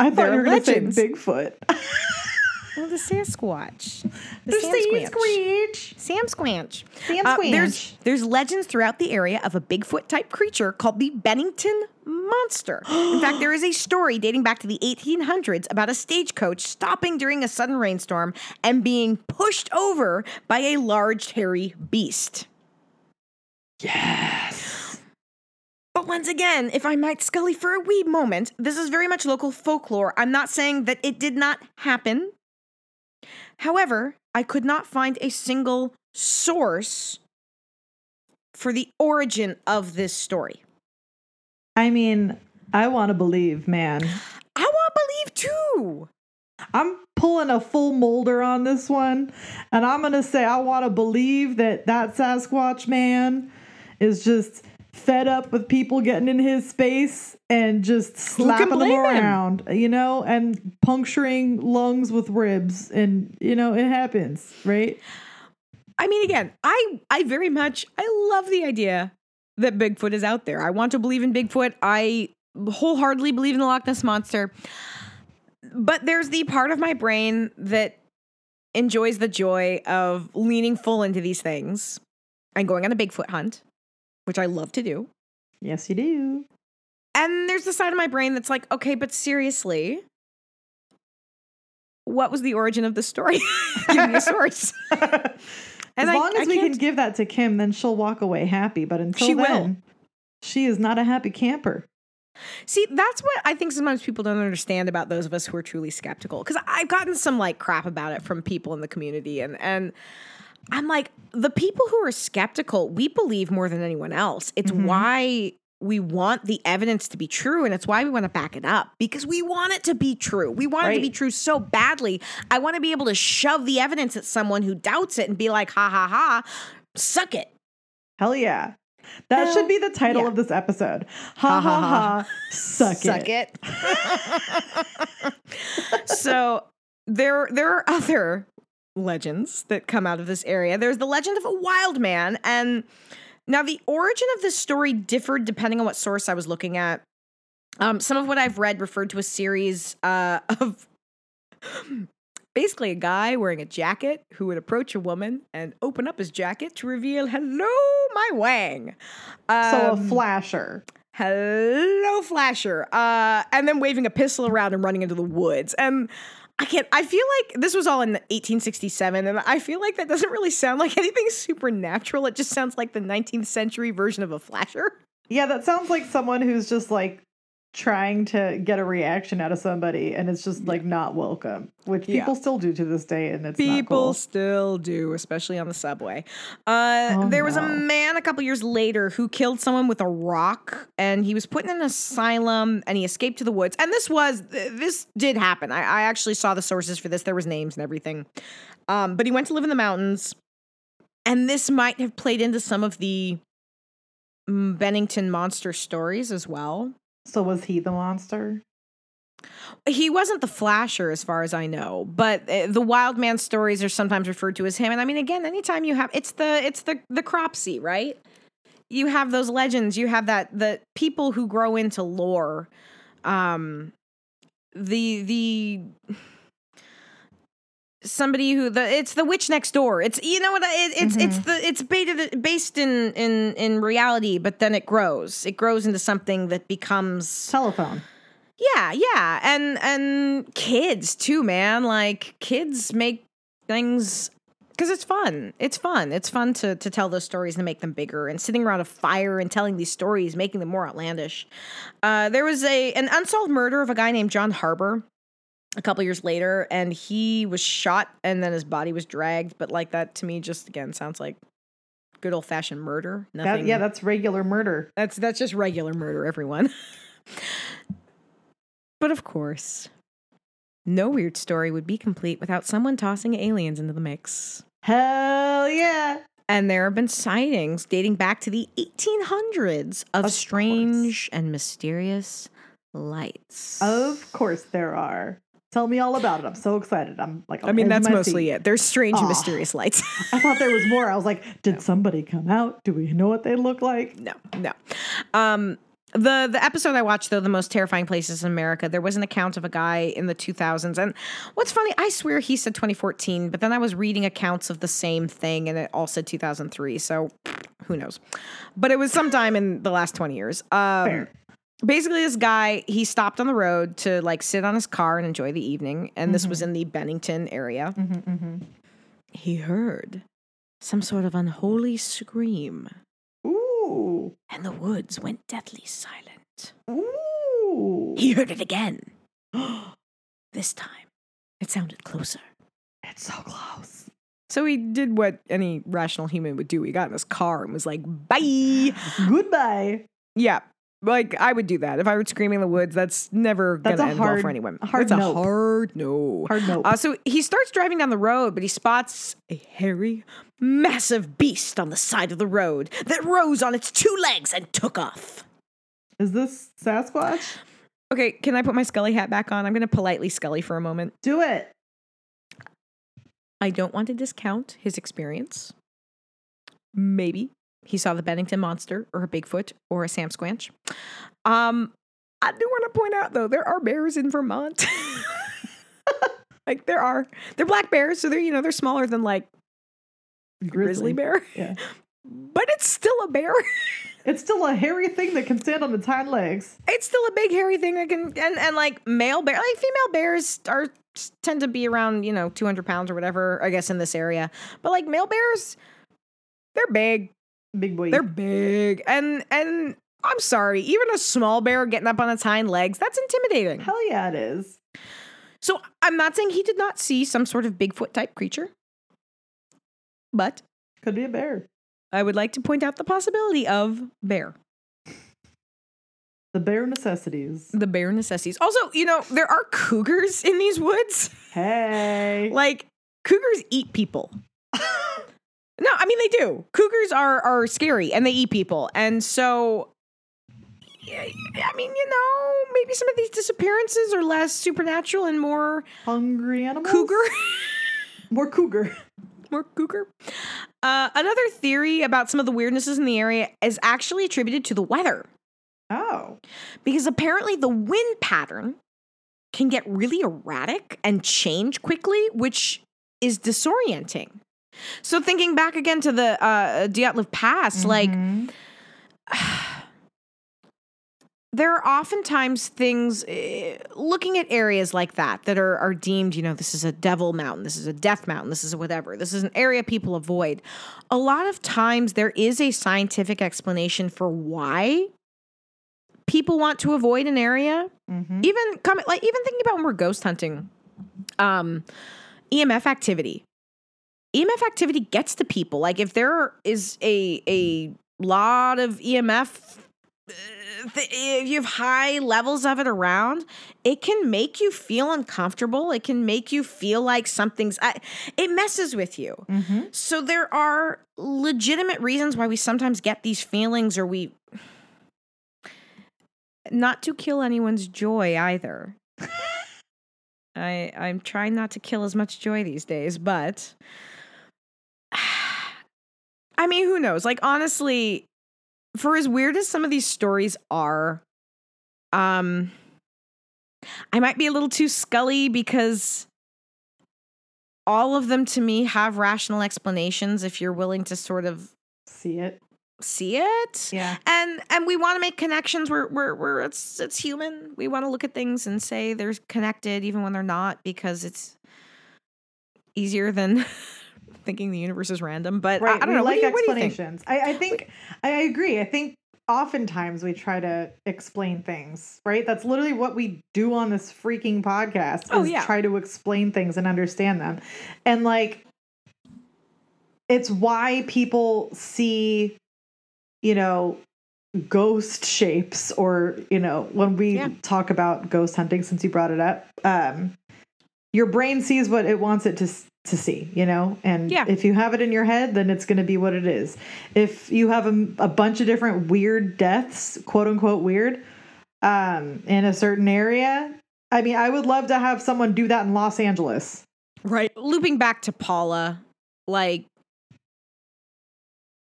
S2: I thought you were going to say. Bigfoot. <laughs>
S1: well, the Sasquatch, the
S2: There's
S1: Sam
S2: Sam
S1: Squanch.
S2: Squeech.
S1: Sam Squanch.
S2: Sam
S1: Uh, there's there's legends throughout the area of a Bigfoot type creature called the Bennington Monster. In fact, there is a story dating back to the 1800s about a stagecoach stopping during a sudden rainstorm and being pushed over by a large hairy beast.
S2: Yes.
S1: But once again, if I might scully for a wee moment, this is very much local folklore. I'm not saying that it did not happen. However, I could not find a single source for the origin of this story.
S2: I mean, I want to believe, man.
S1: I want to believe too.
S2: I'm pulling a full Mulder on this one, and I'm gonna say I want to believe that that Sasquatch man is just fed up with people getting in his space and just slapping them
S1: blame him?
S2: around, you know, and puncturing lungs with ribs, and you know it happens, right?
S1: I mean, again, I I very much I love the idea that Bigfoot is out there. I want to believe in Bigfoot. I wholeheartedly believe in the Loch Ness monster. But there's the part of my brain that enjoys the joy of leaning full into these things and going on a Bigfoot hunt, which I love to do.
S2: Yes, you do.
S1: And there's the side of my brain that's like, okay, but seriously, what was the origin of the story? <laughs> Give me a source. <laughs>
S2: as
S1: And I-
S2: long
S1: I
S2: as we can
S1: can't-
S2: give that to Kim, then she'll walk away happy. But until
S1: She will.
S2: then, she is not a happy camper.
S1: See, that's what I think sometimes people don't understand about those of us who are truly skeptical. Because I've gotten some like crap about it from people in the community, and and I'm like, the people who are skeptical, we believe more than anyone else. It's mm-hmm. why we want the evidence to be true, and it's why we want to back it up because we want it to be true. We want it to be true so badly. I want to be able to shove the evidence at someone who doubts it and be like, ha ha ha, suck it.
S2: Hell yeah. That
S1: Hell
S2: should be the title
S1: yeah.
S2: of this episode. Ha ha ha. Suck, it.
S1: Suck
S2: it.
S1: it. <laughs> so there there are other legends that come out of this area. There's the legend of a wild man and now the origin of this story differed depending on what source I was looking at. Um, some of what I've read referred to a series uh, <laughs> of basically a guy wearing a jacket who would approach a woman and open up his jacket to reveal, "Hello, my wang."
S2: So a
S1: Um,
S2: flasher.
S1: hello flasher uh and then waving a pistol around and running into the woods and i can't i feel like this was all in 1867 and i feel like that doesn't really sound like <laughs> anything supernatural. It just sounds like the 19th century version of a flasher.
S2: Yeah, that sounds like someone who's just like trying to get a reaction out of somebody and it's just like not welcome, which
S1: Yeah.
S2: people still do to this day and it's not
S1: people
S2: cool.
S1: still do especially on the subway. Uh
S2: Oh,
S1: there was a man a couple years later who killed someone with a rock and he was put in an asylum and he escaped to the woods. And this was this did happen. I, I actually saw the sources for this. There was names and everything. Um but he went to live in the mountains and this might have played into some of the bennington monster stories as well
S2: So was he the monster?
S1: he wasn't the flasher as far as i know but uh, the wild man stories are sometimes referred to as him and i mean again anytime you have it's the it's the the Cropsey right you have those legends you have that the people who grow into lore um the the somebody who the it's the witch next door it's you know what it, it's it's the it's baited, based in in in reality but then it grows it grows into something that becomes
S2: Telephone.
S1: yeah, yeah. And and kids too, man. Like kids make things cuz it's fun. It's fun. It's fun to to tell those stories and make them bigger and sitting around a fire and telling these stories making them more outlandish. Uh there was a an unsolved murder of a guy named John Harbor. A couple years later, and he was shot, and then his body was dragged. But like that to me, just again sounds like good old fashioned murder.
S2: That,
S1: Nothing.
S2: yeah, that's regular murder.
S1: That's that's just regular murder, everyone. <laughs> but of course, no weird story would be complete without someone tossing aliens into the mix.
S2: Hell yeah.
S1: And there have been sightings dating back to the 1800s of,
S2: Of
S1: strange and mysterious lights.
S2: Of course there are. Tell me all about it. I'm so excited. I'm like,
S1: I mean, that's mostly
S2: seat.
S1: it. There's strange and
S2: Aw.
S1: mysterious lights. <laughs>
S2: I thought there was more. I was like, did somebody come out? Do we know what they look like?
S1: no, no. Um, the the episode I watched though, the most terrifying places in America, there was an account of a guy in the 2000s, and what's funny, I swear he said 2014, but then I was reading accounts of the same thing, and it all said 2003. So who knows? But it was sometime in the last 20 years. Um,
S2: Fair.
S1: Basically this guy he stopped on the road to like sit on his car and enjoy the evening and this was in the bennington area
S2: Mm-hmm, mm-hmm.
S1: he heard some sort of unholy scream
S2: Ooh.
S1: and the woods went deathly silent
S2: Ooh.
S1: he heard it again <gasps> this time it sounded closer
S2: It's so close.
S1: so he did what any rational human would do he got in his car and was like bye
S2: Goodbye.
S1: yeah like I would do that if I were screaming in the woods. That's never
S2: That's
S1: gonna end well
S2: hard-
S1: for anyone.
S2: a hard
S1: That's
S2: nope.
S1: a hard no.
S2: Hard nope.
S1: Uh, so he starts driving down the road, but he spots a hairy, massive beast on the side of the road that rose on its two legs and took off.
S2: Is this Sasquatch?
S1: Okay, can I put my Scully hat back on? I'm to politely Scully for a moment.
S2: Do it.
S1: I don't want to discount his experience. Maybe he saw the Bennington monster or a Bigfoot or a Sam Squanch. Um, I do want to point out though, there are bears in Vermont. <laughs> like there are. They're black bears, so they're you know, they're smaller than like a grizzly bear.
S2: Yeah. <laughs>
S1: But it's still a bear. <laughs>
S2: It's still a hairy thing that can stand on its hind legs.
S1: it's still a big hairy thing that can and, and like male bear like female bears are tend to be around, you know, 200 pounds or whatever, I guess in this area. But like male bears, they're big.
S2: Big boy.
S1: They're big, and and I'm sorry, even a small bear getting up on its hind legs, that's intimidating.
S2: Hell yeah, it is.
S1: So I'm not saying he did not see some sort of Bigfoot type creature, but
S2: Could be a bear.
S1: I would like to point out the possibility of bear,
S2: The bear necessities.
S1: the bear necessities. Also, you know, there are cougars in these woods.
S2: Hey. <laughs>
S1: Like cougars eat people. <laughs> No, I mean they do. Cougars are are scary and they eat people, and so. I mean, you know, maybe some of these disappearances are less supernatural and more
S2: Hungry animals?
S1: cougar. <laughs>
S2: More cougar. <laughs>
S1: more cougar. Uh, another theory about some of the weirdnesses in the area is actually attributed to the weather,
S2: Oh.
S1: because apparently the wind pattern can get really erratic and change quickly, which is disorienting. So thinking back again to the uh, Dyatlov Pass, like
S2: Mhm. <sighs>
S1: there are oftentimes things uh, looking at areas like that that are, are deemed you know this is a devil mountain this is a death mountain this is a whatever this is an area people avoid a lot of times there is a scientific explanation for why people want to avoid an area
S2: Mhm.
S1: even come like even thinking about when we're ghost hunting um emf activity emf activity gets to people like if there is a a lot of emf uh, if you have high levels of it around it can make you feel uncomfortable it can make you feel like something's I, it messes with you
S2: Mhm.
S1: so there are legitimate reasons why we sometimes get these feelings or we not to kill anyone's joy either. <laughs> I I'm trying not to kill as much joy these days, but I mean, who knows? Like honestly, for as weird as some of these stories are, um I might be a little too scully because all of them to me have rational explanations if you're willing to sort of
S2: See it.
S1: see it
S2: Yeah.
S1: and and we want to make connections we're we're, we're it's it's human we want to look at things and say they're connected even when they're not because it's easier than <laughs> thinking the universe is random but I-
S2: Right.
S1: I, don't
S2: we
S1: know
S2: like
S1: do you, you think
S2: explanations. I, I think I agree. I think oftentimes we try to explain things, right? That's literally what we do on this freaking podcast
S1: Oh,
S2: is
S1: yeah.
S2: try to explain things and understand them. And like it's why people see you know ghost shapes or you know when we
S1: Yeah.
S2: talk about ghost hunting since you brought it up um your brain sees what it wants it to to see you know and
S1: Yeah.
S2: if you have it in your head then it's going to be what it is if you have a, a bunch of different weird deaths quote unquote weird um in a certain area i mean i would love to have someone do that in los angeles
S1: Right. Looping back to Paula, like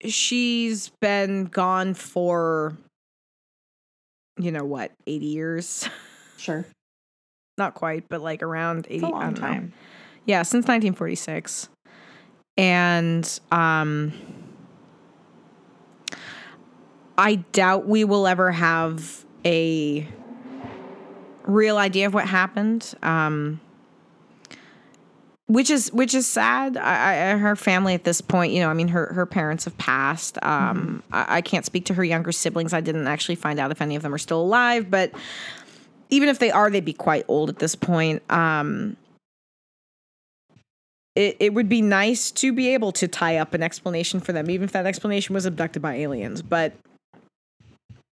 S1: she's been gone for you know what, 80 years. <laughs>
S2: sure
S1: Not quite, but like around 80
S2: it's a long
S1: don't know. Yeah, since 1946. And um I doubt we will ever have a real idea of what happened. Um which is which is sad. I, I, her family at this point, you know, I mean, her her parents have passed. Um, I, I can't speak to her younger siblings. I didn't actually find out if any of them are still alive, but even if they are, they'd be quite old at this point. Um, it, it would be nice to be able to tie up an explanation for them, even if that explanation was abducted by aliens. But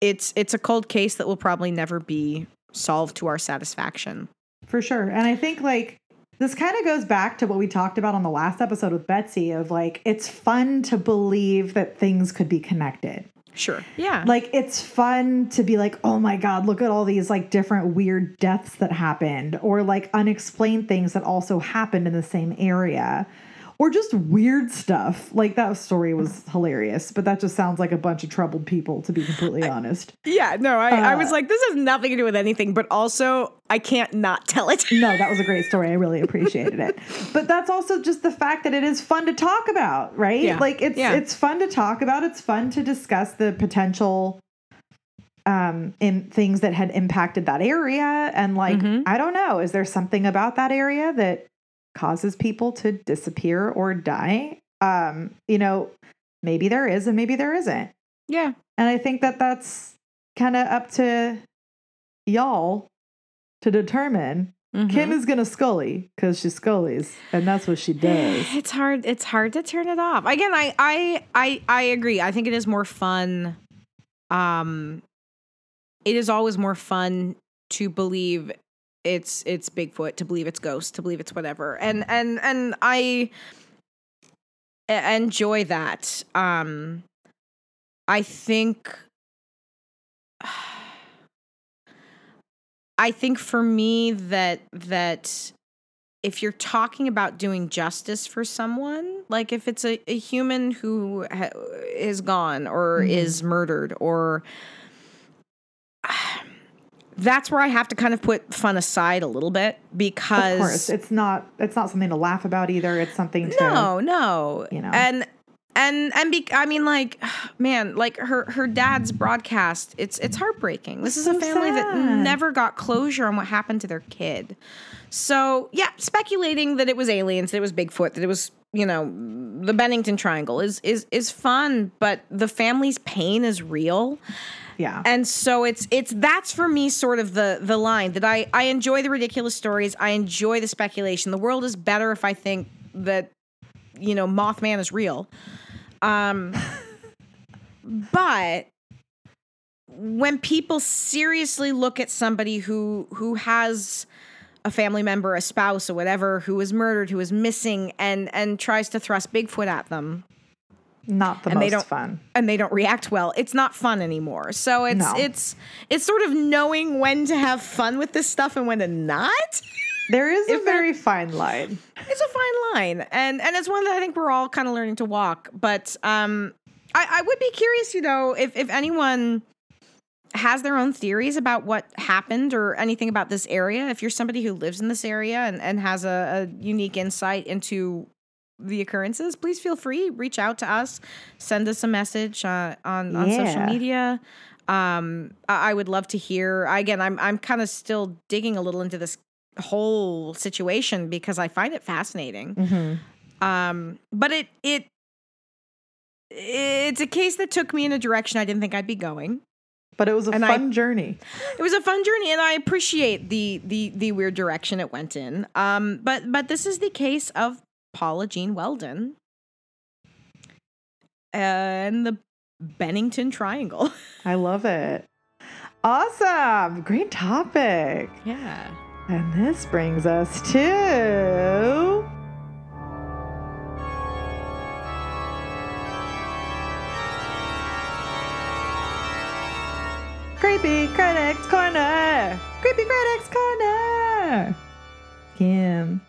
S1: it's it's a cold case that will probably never be solved to our satisfaction.
S2: For sure. And I think like this kind of goes back to what we talked about on the last episode with Betsy of like it's fun to believe that things could be connected.
S1: Sure. Yeah.
S2: Like it's fun to be like, "Oh my god, look at all these like different weird deaths that happened or like unexplained things that also happened in the same area." Or just weird stuff. Like that story was hilarious, but that just sounds like a bunch of troubled people to be completely honest.
S1: yeah. No, I, I was
S2: Uh,
S1: like, this has nothing to do with anything, but also I can't not tell it.
S2: No, that was a great story. I really appreciated it. <laughs> But that's also just the fact that it is fun to talk about, right?
S1: Yeah.
S2: Like it's
S1: Yeah.
S2: it's fun to talk about. It's fun to discuss the potential um in things that had impacted that area and like
S1: Mhm.
S2: I don't know, is there something about that area that causes people to disappear or die? Um, you know, maybe there is and maybe there isn't.
S1: yeah.
S2: And I think that that's kind of up to y'all to determine
S1: Mhm.
S2: Kim is gonna Scully because she Scullies, and that's what she does. <sighs>
S1: It's hard. It's hard to turn it off. Again, I, I, I, I agree. I think it is more fun. Um, it is always more fun to believe it's it's Bigfoot, to believe it's ghost, to believe it's whatever, and and and I enjoy that. Um, I think. <sighs> I think for me that that if you're talking about doing justice for someone, like if it's a, a human who ha- is gone or
S2: Mhm.
S1: is murdered or <sighs> that's where I have to kind of put fun aside a little bit because
S2: Of course, it's not it's not something to laugh about either. It's something to
S1: no, no,
S2: you know.
S1: and and and be, I mean, like, <sighs> man, like her her dad's broadcast. It's it's heartbreaking. This is a family that never got closure on what happened to their kid. So yeah, speculating that it was aliens, that it was Bigfoot, that it was you know the Bennington Triangle is is is fun, but the family's pain is real
S2: yeah.
S1: and so it's it's that's for me sort of the the line that I I enjoy the ridiculous stories. I enjoy the speculation. The world is better if I think that you know Mothman is real. Um but when people seriously look at somebody who who has a family member, a spouse or whatever who is murdered, who is missing and and tries to thrust Bigfoot at them,
S2: not the
S1: and they
S2: most
S1: don't-
S2: fun.
S1: and they don't react well it's not fun anymore so it's
S2: No.
S1: it's it's sort of knowing when to have fun with this stuff and when to not
S2: There is
S1: if
S2: a
S1: that-
S2: very fine line.
S1: it's a fine line and and it's one that i think we're all kind of learning to walk but um i i would be curious you know if if anyone has their own theories about what happened or anything about this area if you're somebody who lives in this area and, and has a, a unique insight into the occurrences please feel free reach out to us send us a message uh, on on social media um I, I would love to hear again i'm i'm kind of still digging a little into this whole situation because i find it fascinating
S2: Mm-hmm.
S1: um but it it it's a case that took me in a direction i didn't think i'd be going
S2: but it was a
S1: And I-
S2: fun journey.
S1: It was a fun journey, and I appreciate the the the weird direction it went in. Um, but but this is the case of Paula Jean Welden and the Bennington Triangle. <laughs>
S2: I love it. Awesome. Great topic.
S1: yeah.
S2: And this brings us to. Creepy Critics Corner! Creepy Critics Corner! Kim,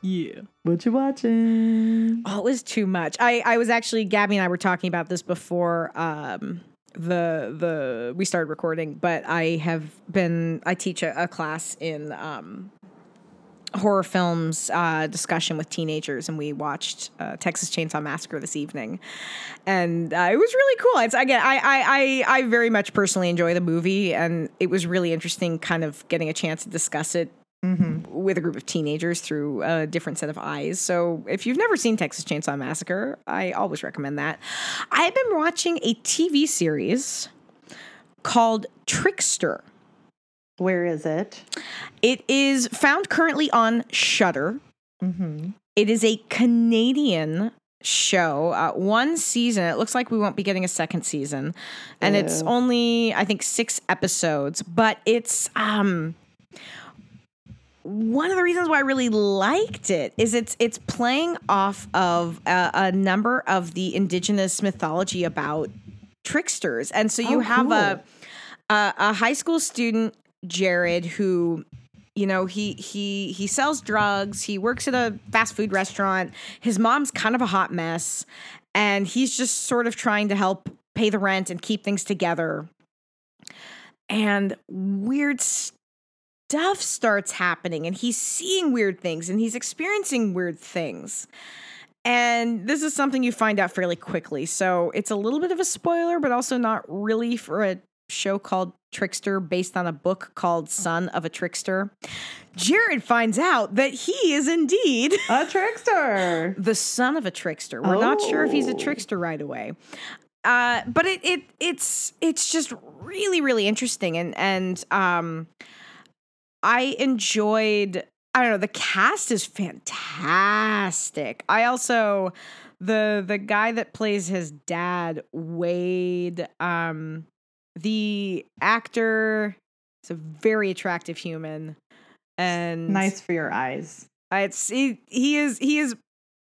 S1: Yeah.
S2: what you watching?
S1: Oh, it was too much. I, I was actually Gabby and I were talking about this before um, the the we started recording, but I have been I teach a, a class in um, horror films uh, discussion with teenagers, and we watched uh, Texas Chainsaw Massacre this evening, and uh, it was really cool. It's again, I, I I I very much personally enjoy the movie, and it was really interesting, kind of getting a chance to discuss it with a group of teenagers through a different set of eyes. So if you've never seen Texas Chainsaw Massacre, I always recommend that. I've been watching a TV series called Trickster.
S2: Where is it?
S1: It is found currently on Shudder. It is a Canadian show. Uh, one season. It looks like we won't be getting a second season, and it's only I think six episodes. But it's um one of the reasons why I really liked it is it's it's playing off of a, a number of the indigenous mythology about tricksters, and so you
S2: Oh,
S1: have a, a a high school student Jared who you know he he he sells drugs. He works at a fast food restaurant. His mom's kind of a hot mess and he's just sort of trying to help pay the rent and keep things together. And weird stuff starts happening and he's seeing weird things and he's experiencing weird things and this is something you find out fairly quickly so it's a little bit of a spoiler but also not really for a show called Trickster based on a book called Son of a Trickster. Jared finds out that he is indeed
S2: A <laughs> trickster!
S1: the son of a trickster. We're not sure if he's a
S2: Oh.
S1: trickster right away. Uh, but it it it's it's just really really interesting and and um I enjoyed I don't know the cast is fantastic. I also the the guy that plays his dad Wade um the actor is a very attractive human and
S2: Nice for your eyes.
S1: It's he, he is he is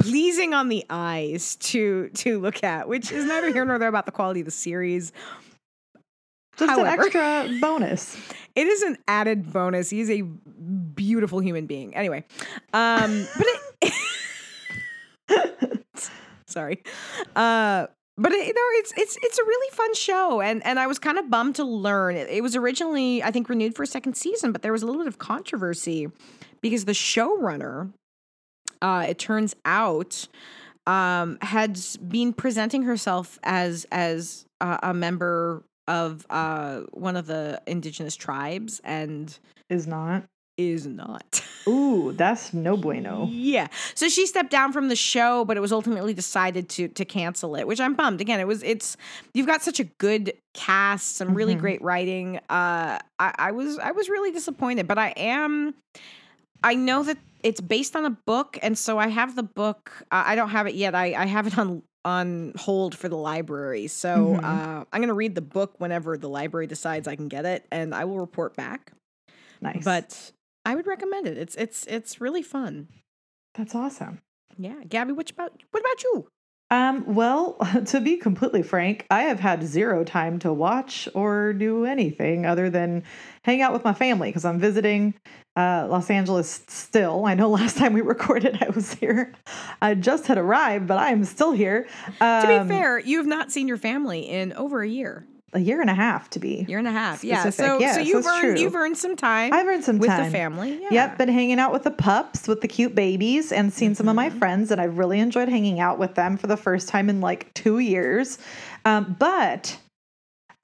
S1: pleasing on the eyes to to look at, which is neither here nor there about the quality of the series.
S2: Just
S1: However.
S2: an extra bonus. <laughs>
S1: It is an added bonus. He's a beautiful human being. Anyway, um, but it, <laughs> sorry, uh, but it, you know, it's it's it's a really fun show, and and I was kind of bummed to learn it, it was originally I think renewed for a second season, but there was a little bit of controversy because the showrunner, uh, it turns out, um, had been presenting herself as as uh, a member of uh, one of the indigenous tribes and
S2: Is not.
S1: is not.
S2: Ooh, that's <laughs> no bueno.
S1: Yeah. So she stepped down from the show, but it was ultimately decided to to cancel it, which I'm bummed. Again, it was it's you've got such a good cast, some really
S2: Mhm.
S1: great writing. Uh I, I was I was really disappointed, but I am I know that it's based on a book, and so I have the book. Uh, I don't have it yet. I, I have it on on hold for the library. So
S2: Mhm.
S1: uh, I'm gonna read the book whenever the library decides I can get it, and I will report back.
S2: Nice.
S1: But I would recommend it. It's it's it's really fun.
S2: that's awesome.
S1: Yeah, Gabby, what about what about you?
S2: Um, well, <laughs> to be completely frank, I have had zero time to watch or do anything other than hang out with my family because I'm visiting uh, Los Angeles still. I know <laughs> last time we recorded, I was here. I just had arrived, but I am still here. Um,
S1: To be fair, you have not seen your family in over a year,
S2: a year and a half to be.
S1: year and a half. Yeah, so so you've earned
S2: true.
S1: you've earned some time
S2: I've earned some
S1: with
S2: time.
S1: With the family. Yeah.
S2: Yep, been hanging out with the pups, with the cute babies, and seen some of
S1: Mm-hmm.
S2: my friends, and I've really enjoyed hanging out with them for the first time in like two years. Um, but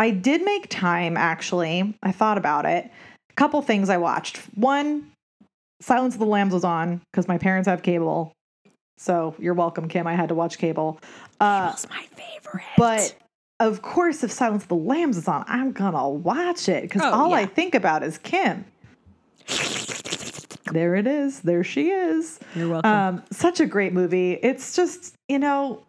S2: I did make time actually. I thought about it. Couple things I watched. One, Silence of the Lambs was on because my parents have cable. So you're welcome, Kim. I had to watch cable. Uh,
S1: Cable's my favorite.
S2: but of course, if Silence of the Lambs is on, I'm gonna watch it because
S1: Oh,
S2: all I think about is Kim. There it is. There she is.
S1: You're welcome.
S2: Um, such a great movie. It's just, you know,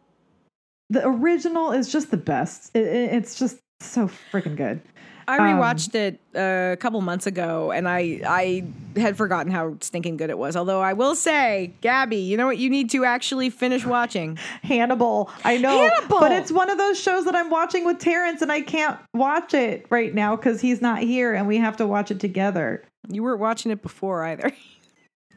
S2: the original is just the best. It, it- it's just so freaking good.
S1: I rewatched it uh, a couple months ago, and I I had forgotten how stinking good it was. Although I will say, Gabby, you know what you need to actually finish watching? <laughs>
S2: Hannibal. I know.
S1: Hannibal!
S2: But it's one of those shows that I'm watching with Terrence and I can't watch it right now because he's not here and we have to watch it together.
S1: You weren't watching it before either. <laughs>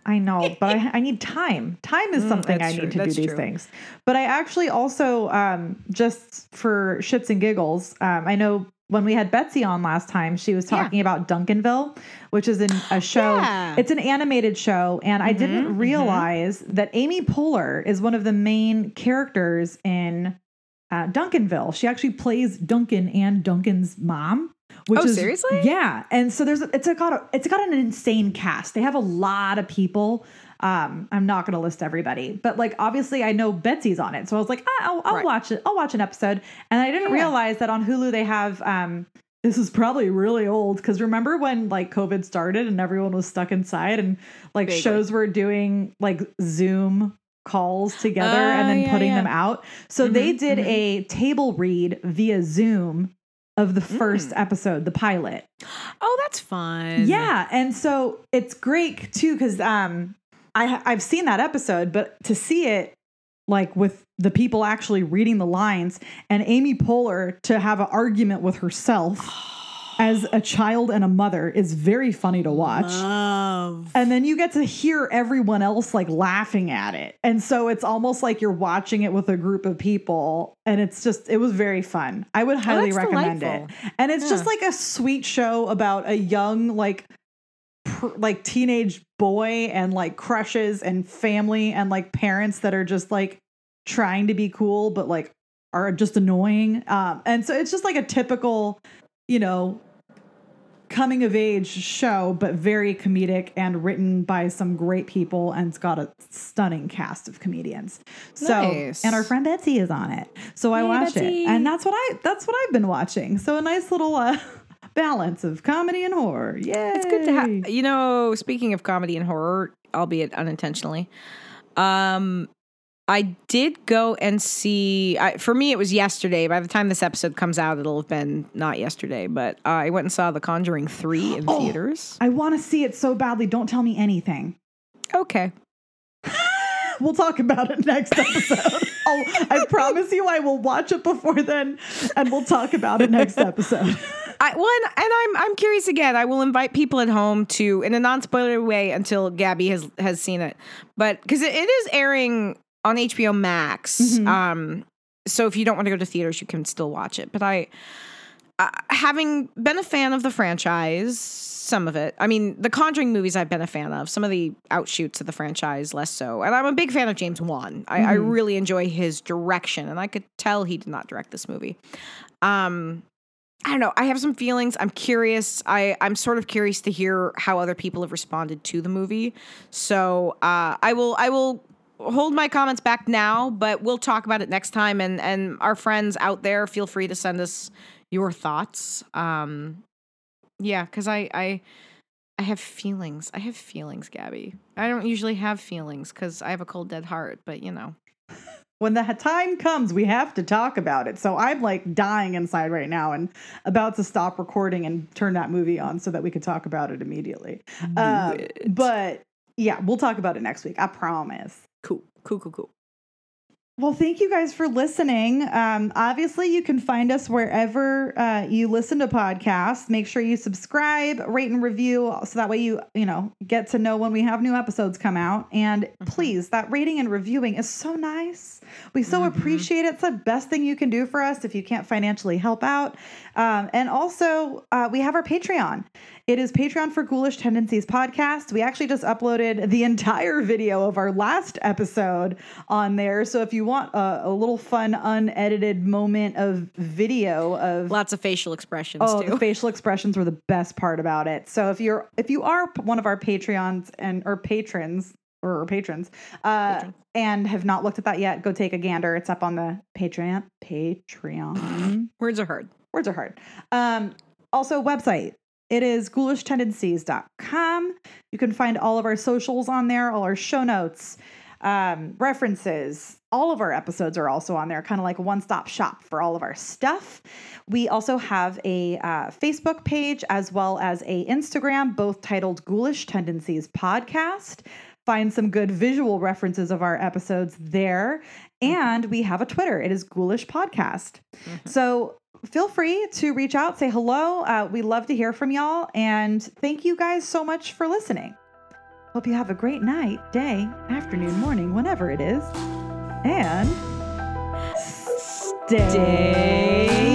S2: I know, but I, I need time. Time is something I
S1: Mm, that's
S2: need
S1: true,
S2: to do
S1: that's
S2: these
S1: true.
S2: things. But I actually also, um, just for shits and giggles, um, I know when we had Betsy on last time, she was
S1: Yeah.
S2: talking about Duncanville, which is an, a show.
S1: Yeah. Mm-hmm,
S2: It's an animated show, and I didn't realize that Amy Poehler is one of the main characters in uh, Duncanville. She actually plays Duncan and Duncan's mom. Which
S1: Oh,
S2: is,
S1: seriously?
S2: Yeah, and so there's it's a, got a, it's got an insane cast. They have a lot of people. Um, I'm not going to list everybody, but like obviously I know Betsy's on it, so I was like, ah, I'll, I'll
S1: Right.
S2: watch it. I'll watch an episode, and I didn't
S1: Yeah.
S2: realize that on Hulu they have. Um, this is probably really old because remember when like COVID started and everyone was stuck inside and like
S1: Vaguely.
S2: shows were doing like Zoom calls together
S1: Oh,
S2: and then
S1: yeah,
S2: putting
S1: yeah.
S2: them out. So they
S1: Mhm,
S2: did
S1: mhm.
S2: a table read via Zoom of the first
S1: Mm.
S2: episode, the pilot.
S1: Oh, that's fun.
S2: Yeah, and so it's great too because um, I I've seen that episode, but to see it like with the people actually reading the lines and Amy Poehler to have an argument with herself <sighs> as a child and a mother is very funny to watch.
S1: Love.
S2: And then you get to hear everyone else like laughing at it. And so it's almost like you're watching it with a group of people. And it's just, it was very fun. I would oh, highly
S1: Oh,
S2: recommend it. And it's just like a sweet show about a young, like, like teenage boy and like crushes and family and like parents that are just like trying to be cool, but like are just annoying. Um, and so it's just like a typical, you know, coming of age show, but very comedic and written by some great people, and it's got a stunning cast of comedians. So,
S1: Nice.
S2: and our friend Betsy is on it, so I
S1: Hey,
S2: watched
S1: Betsy.
S2: it, and that's what I that's what I've been watching. So a nice little uh, <laughs> balance of comedy and horror. Yeah,
S1: It's good to have. You know, speaking of comedy and horror, albeit unintentionally, um, I did go and see. I, for me, it was yesterday. By the time this episode comes out, it'll have been not yesterday. But uh, I went and saw The Conjuring three in <gasps>
S2: Oh.
S1: theaters.
S2: I want to see it so badly. Don't tell me anything.
S1: Okay. <laughs>
S2: We'll talk about it next episode. <laughs> I'll, I promise you, I will watch it before then, and we'll talk about it next episode.
S1: I well, and, and I'm I'm curious again. I will invite people at home to, in a non-spoiler way, until Gabby has has seen it, but because it, it is airing on HBO Max.
S2: Mhm.
S1: Um, so if you don't want to go to theaters, you can still watch it. But I, uh, having been a fan of the franchise, some of it. I mean, the Conjuring movies I've been a fan of. Some of the outshoots of the franchise, less so. And I'm a big fan of James Wan. I, I
S2: Mhm.
S1: really enjoy his direction, and I could tell he did not direct this movie. Um, I don't know. I have some feelings. I'm curious. I I'm sort of curious to hear how other people have responded to the movie. So uh, I will I will hold my comments back now, but we'll talk about it next time. And and our friends out there, feel free to send us your thoughts. Um, yeah, because I I I have feelings. I have feelings, Gabby. I don't usually have feelings because I have a cold dead heart. But you know,
S2: when the time comes, we have to talk about it. So I'm like dying inside right now and about to stop recording and turn that movie on so that we could talk about it immediately. Um, but yeah, we'll talk about it next week. I promise.
S1: cool, cool, cool, cool.
S2: Well, thank you guys for listening. Um, obviously, you can find us wherever uh, you listen to podcasts. Make sure you subscribe, rate, and review, so that way you you know get to know when we have new episodes come out. And please, that rating and reviewing is so nice. We so
S1: Mhm.
S2: appreciate it. It's the best thing you can do for us if you can't financially help out. Um, and also, uh, we have our Patreon. It is Patreon for Ghoulish Tendencies podcast. We actually just uploaded the entire <laughs> video of our last episode on there. So if you want a, a little fun, unedited moment of video of
S1: Lots of facial expressions
S2: oh,
S1: too.
S2: the <laughs> facial expressions were the best part about it. So if you're if you are one of our Patreons and or patrons or patrons, uh,
S1: Patrons.
S2: and have not looked at that yet, go take a gander. It's up on the Patreon. Patreon. <sighs>
S1: Words are heard.
S2: Words are hard. Um, also, website. It is ghoulishtendencies.com. You can find all of our socials on there, all our show notes, um, references. All of our episodes are also on there, kind of like a one stop shop for all of our stuff. We also have a uh, Facebook page as well as a Instagram, both titled Ghoulish Tendencies Podcast. Find some good visual references of our episodes there. And we have a Twitter. It is Ghoulish Podcast. So feel free to reach out, say hello. Uh, we love to hear from y'all. And thank you guys so much for listening. Hope you have a great night, day, afternoon, morning, whenever it is. And stay